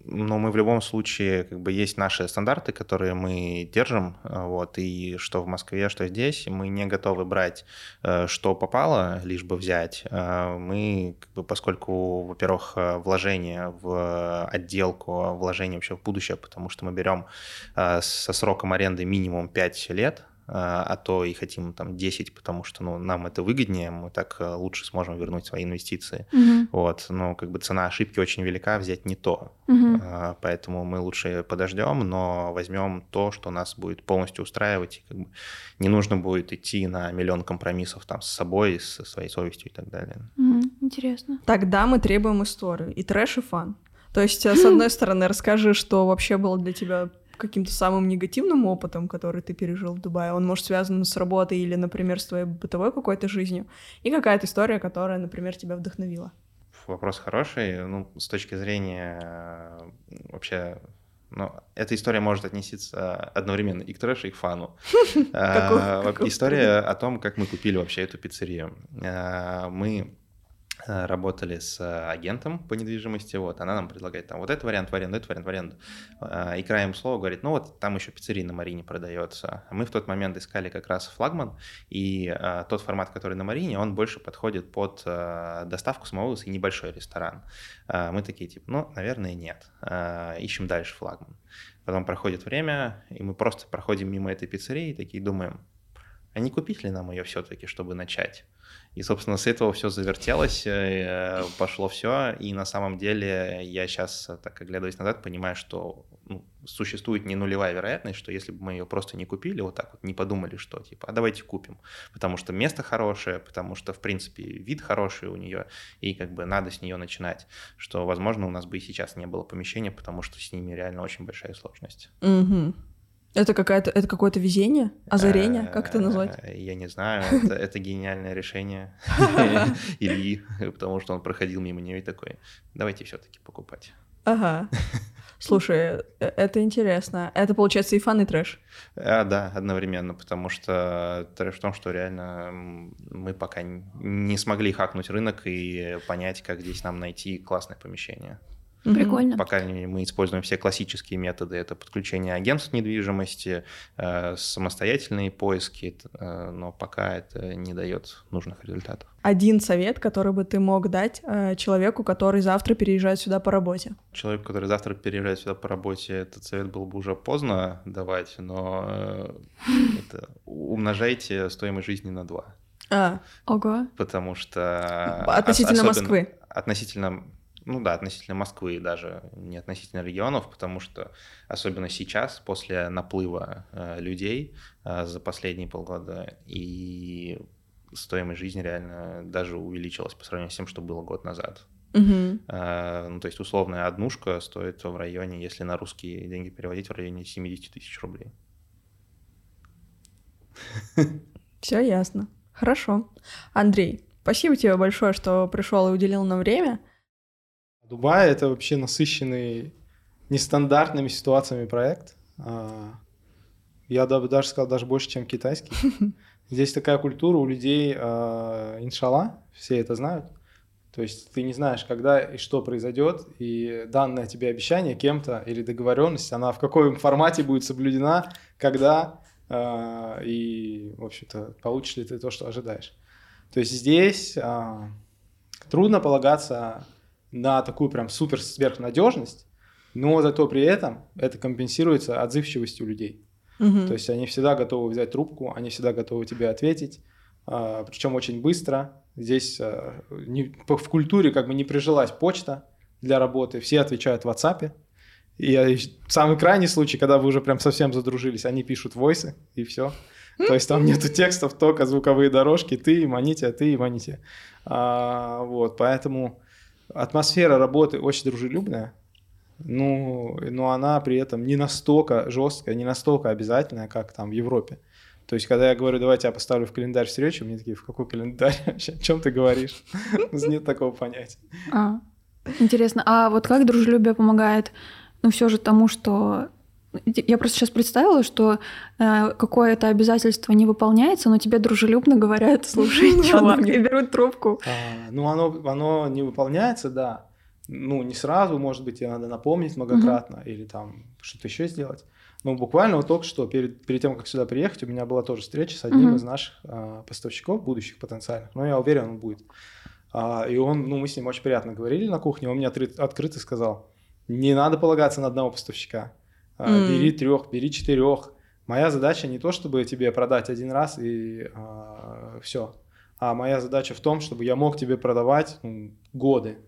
А, но мы в любом случае, как бы есть наши стандарты, которые мы держим, э, вот, и что в Москве, что здесь, мы не готовы брать, э, что попало, лишь бы взять. Э, мы, как бы, поскольку, во-первых, вложение в отделку, вложение вообще в будущее, потому что мы берем со сроком аренды минимум 5 лет, а, а то и хотим там 10, потому что ну, нам это выгоднее, мы так э, лучше сможем вернуть свои инвестиции. Угу. Вот, но как бы цена ошибки очень велика, взять не то. Угу. Поэтому мы лучше подождем, но возьмем то, что нас будет полностью устраивать. И как бы не нужно будет идти на миллион компромиссов там с собой, со своей совестью и так далее. Угу. Интересно. Тогда мы требуем историю. И трэш, и фан. То есть, э, с одной стороны, расскажи, что вообще было для тебя каким-то самым негативным опытом, который ты пережил в Дубае. Он может связан с работой или, например, с твоей бытовой какой-то жизнью. И какая-то история, которая, например, тебя вдохновила. Вопрос хороший. Ну, с точки зрения э, вообще ну, эта история может относиться одновременно и к трэшу, и к фану. Э, история о том, как мы купили вообще эту пиццерию. Э, мы Э, работали с э, агентом по недвижимости, вот, она нам предлагает там вот этот вариант в аренду, этот вариант в аренду. Э, и краем слова говорит, ну вот там еще пиццерия на Марине продается. Мы в тот момент искали как раз флагман, и тот формат, который на Марине, он больше подходит под доставку самовывоз и небольшой ресторан. Мы такие, типа, ну, наверное, нет. Ищем дальше флагман. Потом проходит время, и мы просто проходим мимо этой пиццерии и такие думаем, а не купить ли нам ее все-таки, чтобы начать? И, собственно, с этого все завертелось, э, пошло все. И на самом деле я сейчас, так оглядываясь назад, понимаю, что ну, существует не нулевая вероятность, что если бы мы ее просто не купили, вот так вот не подумали, что типа, а давайте купим, потому что место хорошее, потому что, в принципе, вид хороший у нее, и как бы надо с нее начинать, что, возможно, у нас бы и сейчас не было помещения, потому что с ними реально очень большая сложность. Угу. Это какая-то, это какое-то везение, озарение, как это назвать? Э, я не знаю, это, это гениальное решение Ильи, потому что он проходил мимо нее и такой, давайте все-таки покупать. Ага. Слушай, э, это интересно. Это получается и фан, и трэш? А, да, одновременно, потому что трэш в том, что реально мы пока не смогли хакнуть рынок и понять, как здесь нам найти классное помещение. Прикольно. Пока мы используем все классические методы, это подключение агентств недвижимости, э, самостоятельные поиски, э, но пока это не дает нужных результатов. Один совет, который бы ты мог дать э, человеку, который завтра переезжает сюда по работе? Человеку, который завтра переезжает сюда по работе, этот совет был бы уже поздно давать, но это, умножайте стоимость жизни на два. А. Ого. Потому что... Относительно Москвы. Относительно ну да, относительно Москвы даже, не относительно регионов, потому что особенно сейчас, после наплыва э, людей э, за последние полгода, и стоимость жизни реально даже увеличилась по сравнению с тем, что было год назад. Угу. Э, ну, то есть условная однушка стоит в районе, если на русские деньги переводить, в районе 70 тысяч рублей. Все ясно. Хорошо. Андрей, спасибо тебе большое, что пришел и уделил нам время. Дубай — это вообще насыщенный нестандартными ситуациями проект. А, я даже сказал, даже больше, чем китайский. Здесь такая культура у людей, а, иншалла, все это знают. То есть ты не знаешь, когда и что произойдет, и данное тебе обещание кем-то или договоренность, она в каком формате будет соблюдена, когда, а, и, в общем-то, получишь ли ты то, что ожидаешь. То есть здесь трудно полагаться на такую прям супер сверхнадежность, но зато при этом это компенсируется отзывчивостью людей. Угу. То есть они всегда готовы взять трубку, они всегда готовы тебе ответить, а, причем очень быстро. Здесь а, не, в культуре как бы не прижилась почта для работы, все отвечают в WhatsApp. И самый крайний случай, когда вы уже прям совсем задружились, они пишут войсы, и все. То есть там нету текстов, только звуковые дорожки, ты им аните, ты им аните. А, вот, поэтому атмосфера работы очень дружелюбная, ну, но она при этом не настолько жесткая, не настолько обязательная, как там в Европе. То есть, когда я говорю, давайте я поставлю в календарь встречу, мне такие, в какой календарь? О чем ты говоришь? Нет такого понятия. А, интересно. А вот как дружелюбие помогает, ну, все же тому, что я просто сейчас представила, что э, какое-то обязательство не выполняется, но тебе дружелюбно говорят, слушай, чувак, и берут трубку. А, ну, оно, оно не выполняется, да. Ну, не сразу, может быть, тебе надо напомнить многократно угу. или там что-то еще сделать. Но буквально вот только что, перед, перед тем, как сюда приехать, у меня была тоже встреча с одним угу. из наших э, поставщиков, будущих потенциальных. Но я уверен, он будет. А, и он, ну, мы с ним очень приятно говорили на кухне, он мне открыто сказал, не надо полагаться на одного поставщика Mm. Бери трех, бери четырех. Моя задача не то, чтобы тебе продать один раз и а, все. А моя задача в том, чтобы я мог тебе продавать ну, годы.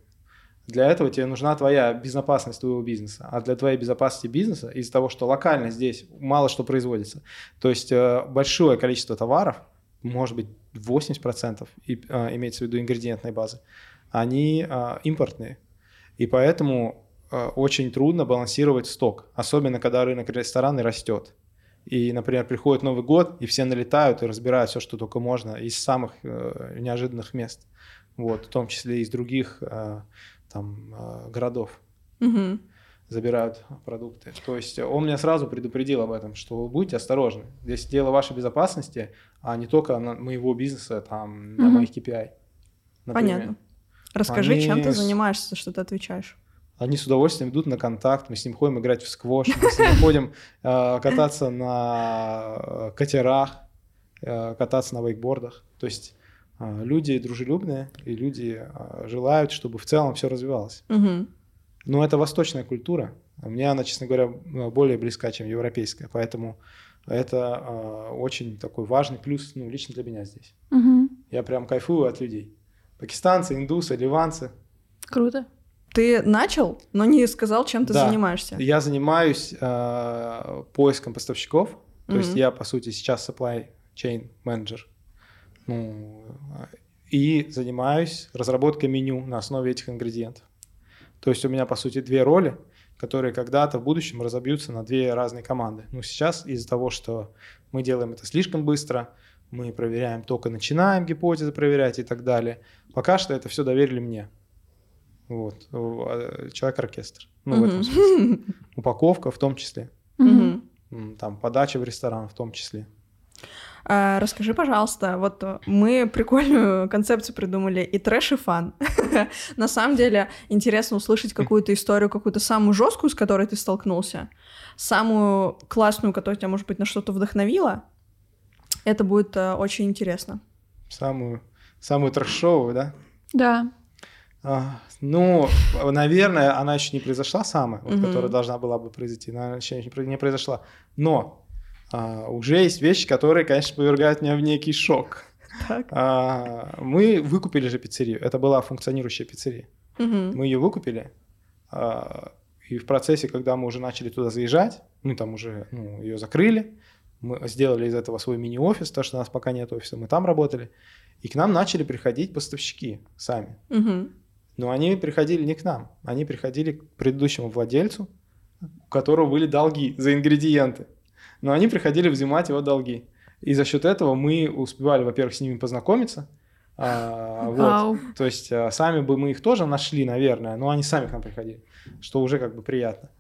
Для этого тебе нужна твоя безопасность твоего бизнеса. А для твоей безопасности бизнеса, из-за того, что локально здесь мало что производится, то есть э, большое количество товаров, может быть 80% и, э, имеется в виду ингредиентной базы, они э, импортные. И поэтому очень трудно балансировать сток, особенно когда рынок рестораны растет. И, например, приходит Новый год, и все налетают и разбирают все, что только можно, из самых э, неожиданных мест, вот, в том числе из других э, там, э, городов. Угу. Забирают продукты. То есть он меня сразу предупредил об этом, что будьте осторожны. Здесь дело вашей безопасности, а не только на моего бизнеса, там, на моих KPI. Например. Понятно. Расскажи, Они чем ты занимаешься, что ты отвечаешь. Они с удовольствием идут на контакт, мы с ним ходим играть в сквош, мы с ним ходим э, кататься на э, катерах, э, кататься на вейкбордах. То есть э, люди дружелюбные, и люди э, желают, чтобы в целом все развивалось. Но это восточная культура. Мне она, честно говоря, более близка, чем европейская. Поэтому это э, очень такой важный плюс ну, лично для меня здесь. Я прям кайфую от людей. Пакистанцы, индусы, ливанцы. Круто. Ты начал, но не сказал, чем ты Да. занимаешься. Я занимаюсь э, поиском поставщиков. То есть Мгм. я, по сути, сейчас supply chain менеджер. Ну, э, и занимаюсь разработкой меню на основе этих ингредиентов. То есть у меня, по сути, две роли, которые когда-то в будущем разобьются на две разные команды. Ну, сейчас из-за того, что мы делаем это слишком быстро, мы проверяем, только начинаем гипотезы проверять и так далее. Пока что это все доверили мне. Вот. э, Человек-оркестр. Ну, в этом смысле. Упаковка в том числе. М, Там подача в ресторан в том числе. А, расскажи, пожалуйста, вот э, мы прикольную концепцию придумали и трэш, и фан. На самом деле интересно услышать какую-то историю, какую-то самую жесткую, с которой ты столкнулся, самую классную, которая тебя, может быть, на что-то вдохновила. Это будет э, очень интересно. Самую, самую трэшовую, да? Да. А, ну, наверное, она еще не произошла самая, вот, Мгм. которая должна была бы произойти. Она еще не про- не произошла. Но а, уже есть вещи, которые, конечно, повергают меня в некий шок. Так. А, мы выкупили же пиццерию. Это была функционирующая пиццерия. Мгм. Мы ее выкупили. а, И в процессе, когда мы уже начали туда заезжать, мы там уже ну, ее закрыли, мы сделали из этого свой мини-офис, то, что у нас пока нет офиса, мы там работали. И к нам начали приходить поставщики сами. Мгм. Но они приходили не к нам, они приходили к предыдущему владельцу, у которого были долги за ингредиенты. Но они приходили взимать его долги. И за счет этого мы успевали, во-первых, с ними познакомиться. а, вот. То есть а, сами бы мы их тоже нашли, наверное, но они сами к нам приходили, что уже как бы приятно.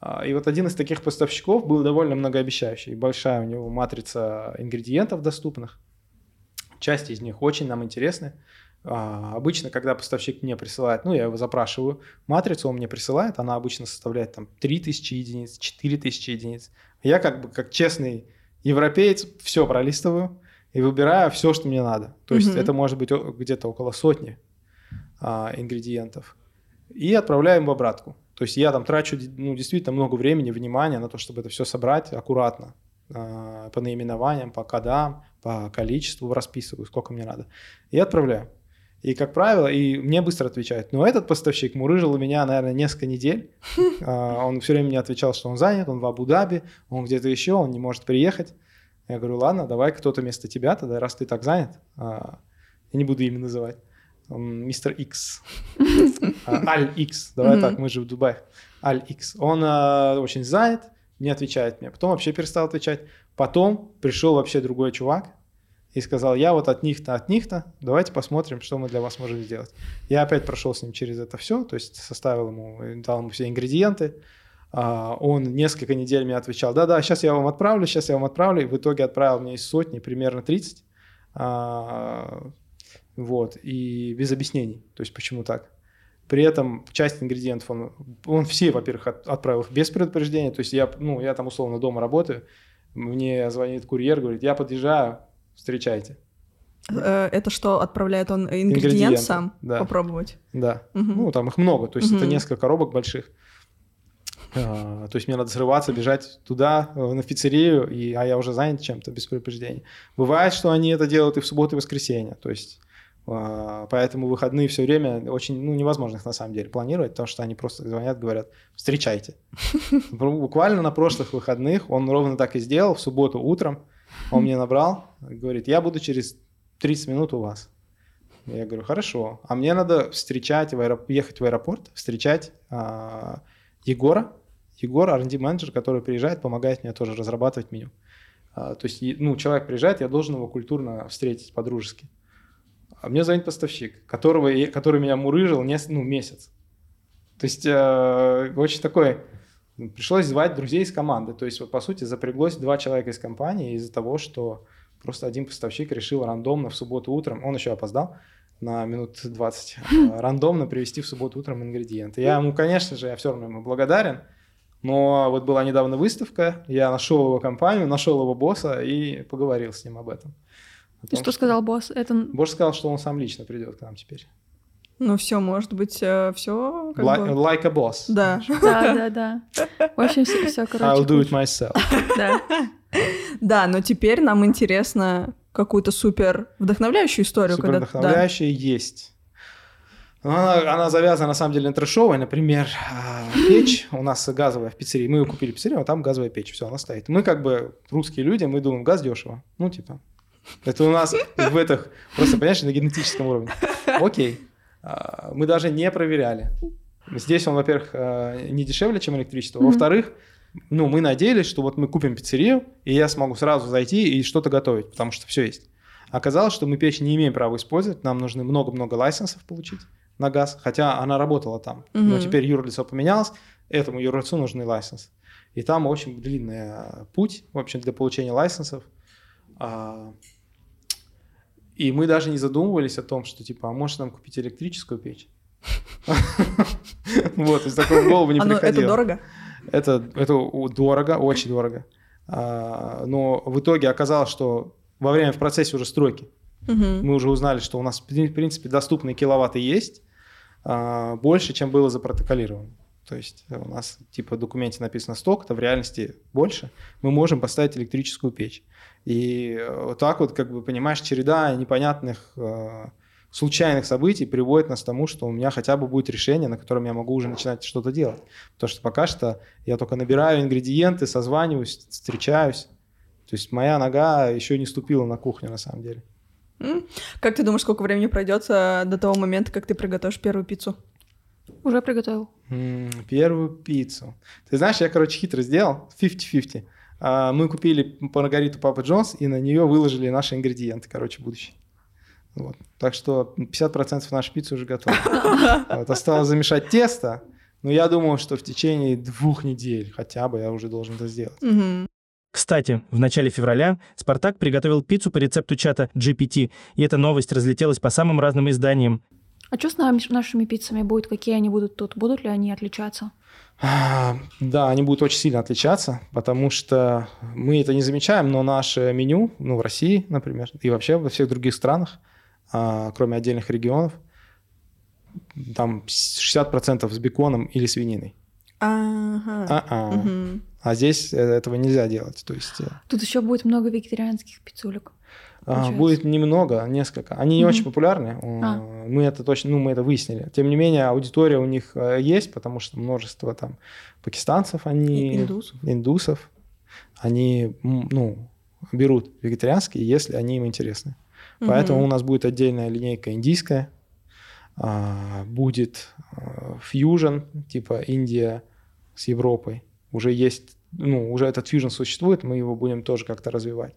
А, И вот один из таких поставщиков был довольно многообещающий. Большая у него матрица ингредиентов доступных. Часть из них очень нам интересны. А, Обычно, когда поставщик мне присылает, ну, я его запрашиваю, матрицу он мне присылает, она обычно составляет там 3000 единиц, 4000 единиц. Я как бы, как честный европеец, все пролистываю и выбираю все, что мне надо. То есть Мгм. это может быть где-то около сотни а, ингредиентов. И отправляем в обратку. То есть я там трачу ну, действительно много времени, внимания на то, чтобы это все собрать аккуратно. а, По наименованиям, по кодам, по количеству расписываю, сколько мне надо. И отправляю. И, как правило, и мне быстро отвечают. Но этот поставщик мурыжил у меня, наверное, несколько недель. А, Он все время мне отвечал, что он занят, он в Абу-Даби, он где-то еще, он не может приехать. Я говорю, ладно, давай кто-то вместо тебя тогда, раз ты так занят. а, Я не буду имя называть. Мистер Икс. А, Аль Икс. Давай так, мы же в Дубае. Аль Икс. Он очень занят, не отвечает мне. Потом вообще перестал отвечать. Потом пришел вообще другой чувак и сказал, я вот от них-то, от них-то, давайте посмотрим, что мы для вас можем сделать. Я опять прошел с ним через это все, то есть составил ему, дал ему все ингредиенты. А, Он несколько недель мне отвечал, да-да, сейчас я вам отправлю, сейчас я вам отправлю. И в итоге отправил мне из сотни примерно 30. А, Вот, и без объяснений, то есть почему так. При этом часть ингредиентов он, он все, во-первых, от- отправил без предупреждения. То есть я, ну, я там условно дома работаю, мне звонит курьер, говорит, я подъезжаю, встречайте. Э, Это что, отправляет он ингредиент сам да. попробовать? Да. Мгм. Ну, там их много, то есть это Мгм. несколько коробок больших. А, То есть мне надо срываться, бежать туда, э, на пиццерию, и, а я уже занят чем-то без предупреждения. Бывает, что они это делают и в субботу, и в воскресенье. То есть а, поэтому выходные все время очень ну, невозможно их на самом деле планировать, потому что они просто звонят, говорят, встречайте. Буквально на прошлых выходных он ровно так и сделал, в субботу утром он мне набрал, говорит, я буду через 30 минут у вас. Я говорю, хорошо. А мне надо встречать, в аэроп- ехать в аэропорт, встречать а, Егора. Егор, R&D менеджер, который приезжает, помогает мне тоже разрабатывать меню. А, то есть, ну, человек приезжает, я должен его культурно встретить по-дружески. А мне звонит поставщик, которого, который меня мурыжил нес- ну, месяц. То есть, э, очень такой... Пришлось звать друзей из команды. То есть, вот, по сути, запряглось два человека из компании из-за того, что просто один поставщик решил рандомно в субботу утром, он еще опоздал, на минут 20 э, рандомно привезти в субботу утром ингредиенты. Я ему, конечно же, я все равно ему благодарен, но вот была недавно выставка, я нашел его компанию, нашел его босса и поговорил с ним об этом. О И том, что сказал босс? Это... Босс сказал, что он сам лично придет к нам теперь. Ну все, может быть, все как Like, бы... like a boss. Да. Да, да, да. В общем, все, все короче. I'll do it myself. Да. Да, но теперь нам интересно какую-то супер вдохновляющую историю. Супер когда- вдохновляющая есть. Но Она, она завязана на самом деле на трешовой. Например, а, печь у нас газовая в пиццерии. Мы ее купили в пиццерии, а там газовая печь. Все, она стоит. Мы как бы русские люди, мы думаем, газ дешево. Ну, типа. Это у нас в этих, просто, понимаешь, на генетическом уровне. Окей. А, Мы даже не проверяли. Здесь он, во-первых, а, не дешевле, чем электричество. Во-вторых, ну, мы надеялись, что вот мы купим пиццерию, и я смогу сразу зайти и что-то готовить, потому что все есть. Оказалось, что мы печь не имеем права использовать, нам нужно много-много лайсенсов получить на газ, хотя она работала там. Но теперь юрлицо поменялось, этому юрлицу нужны лайсенс. И там очень длинный э, путь, в общем, для получения лайсенсов. А, И мы даже не задумывались о том, что, типа, а может нам купить электрическую печь? Вот, из такого голову не Оно- это приходило. дорого? Это, это дорого, очень дорого. А, Но в итоге оказалось, что во время, в процессе уже стройки, мы уже узнали, что у нас, в принципе, доступные киловатты есть, а, больше, чем было запротоколировано. То есть у нас типа в документе написано столько-то, в реальности больше. Мы можем поставить электрическую печь. И э, вот так вот, как бы, понимаешь, череда непонятных э, случайных событий приводит нас к тому, что у меня хотя бы будет решение, на котором я могу уже начинать что-то делать. Потому что пока что я только набираю ингредиенты, созваниваюсь, встречаюсь. То есть моя нога еще не ступила на кухню на самом деле. Как ты думаешь, сколько времени пройдется до того момента, как ты приготовишь первую пиццу? Уже приготовил. Первую пиццу. Ты знаешь, я, короче, хитро сделал, 50-50. А, Мы купили Маргариту Папа Джонс и на нее выложили наши ингредиенты, короче, будущие. Вот. Так что 50% нашей пиццы уже готова. Вот. Осталось замешать тесто, но я думаю, что в течение двух недель хотя бы я уже должен это сделать. Кстати, в начале февраля «Спартак» приготовил пиццу по рецепту чата GPT, и эта новость разлетелась по самым разным изданиям. А что с нашими пиццами будет? Какие они будут тут? Будут ли они отличаться? А, Да, они будут очень сильно отличаться, потому что мы это не замечаем, но наше меню, ну, в России, например, и вообще во всех других странах, а, кроме отдельных регионов, там 60% с беконом или свининой. Ага. А-а. Мгм. А здесь э, этого нельзя делать. То есть э, Тут еще будет много вегетарианских пиццулек. а, Получается. будет немного, несколько. Они не Мгм. очень популярны. э, А. Мы это точно, ну, мы это выяснили. Тем не менее, аудитория у них есть, потому что множество там пакистанцев, они И индусов. индусов, они, ну, берут вегетарианские, если они им интересны. Поэтому Мгм. у нас будет отдельная линейка индийская, а, будет фьюжн, типа Индия с Европой. Уже есть, ну, уже этот фьюжн существует, мы его будем тоже как-то развивать.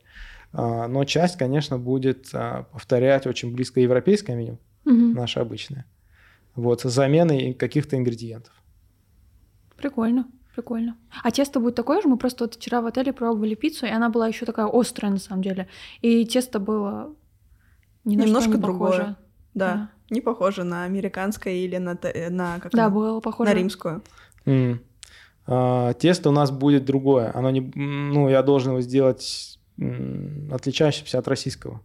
А, Но часть, конечно, будет а, повторять очень близко европейское меню, Мгм. наше обычное. Вот, с заменой каких-то ингредиентов. Прикольно, прикольно. А тесто будет такое же? Мы просто вот вчера в отеле пробовали пиццу, и она была еще такая острая на самом деле. И тесто было ни на Немножко что не другое. похоже. Да. Не похоже на американское или на, т- на, как Да, было похоже. на римскую. М. А, Тесто у нас будет другое. Оно не, ну, я должен его сделать отличающимся от российского.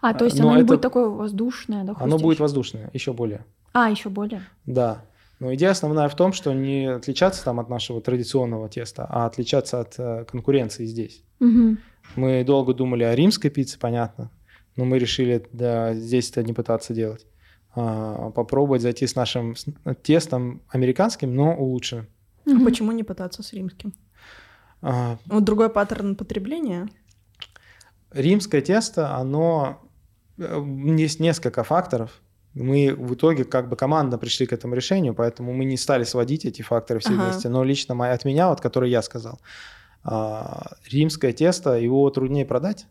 А, то есть Но оно не это- будет такое воздушное, да? Оно будет воздушное, еще более. А, еще более. Да. Но идея основная в том, что не отличаться там от нашего традиционного теста, а отличаться от э, конкуренции здесь. Мгм. Мы долго думали о римской пицце, понятно, но мы решили да, здесь это не пытаться делать. А, попробовать зайти с нашим тестом американским, но улучшенным. А Мгм. почему не пытаться с римским? А, Вот другой паттерн потребления. римское тесто, оно э, есть несколько факторов. Мы в итоге как бы командно пришли к этому решению, поэтому мы не стали сводить эти факторы все Ага. вместе. Но лично моя, от меня, вот который я сказал, а, римское тесто, его труднее продать,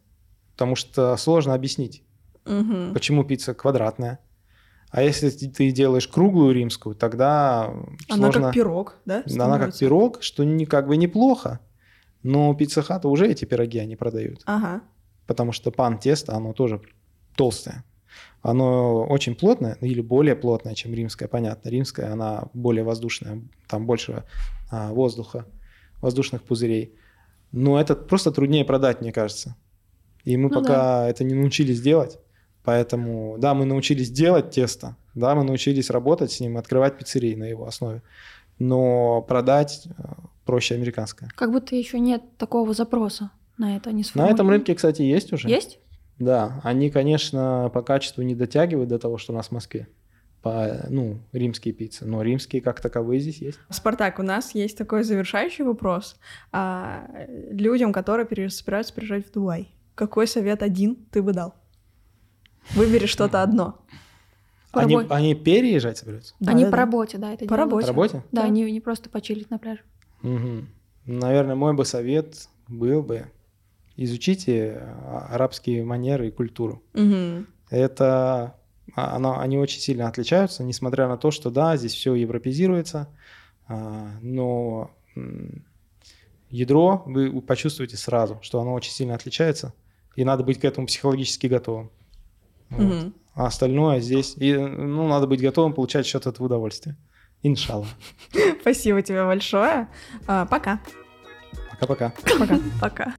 потому что сложно объяснить, Мгм. почему пицца квадратная. А если ты делаешь круглую римскую, тогда Она сложно... как пирог, да? Она как становится? пирог, что не, как бы неплохо, но пицца хата уже эти пироги они продают Ага. потому что пан тесто, оно тоже толстое. Оно очень плотное, или более плотное, чем римское, понятно. Римская, она более воздушная, там больше а, воздуха, воздушных пузырей. Но это просто труднее продать, мне кажется. И мы Ну пока да. это не научились делать. Поэтому, да, мы научились делать тесто, да, мы научились работать с ним, открывать пиццерии на его основе. Но продать э, проще американское. Как будто еще нет такого запроса на это. Не На этом рынке, кстати, есть уже. Есть? Да, они, конечно, по качеству не дотягивают до того, что у нас в Москве. По, ну, римские пиццы. Но римские как таковые здесь есть. Спартак, у нас есть такой завершающий вопрос. А, людям, которые собираются приезжать в Дубай, какой совет один ты бы дал? Выбери что-то одно. По Они, работе. они переезжать собираются? Они Да-да-да. по работе, да, это По делают. работе. По работе? Да, Да. не, не просто почилить на пляже. Мгм. Наверное, мой бы совет был бы изучите а, арабские манеры и культуру. Мгм. Это а, оно, они очень сильно отличаются, несмотря на то, что да, здесь все европезируется, а, но ядро вы почувствуете сразу, что оно очень сильно отличается, и надо быть к этому психологически готовым. Вот. А остальное здесь, и, ну, надо быть готовым получать что-то от удовольствия. Иншаллах. Спасибо тебе большое. А, Пока. Пока-пока. Пока. Пока.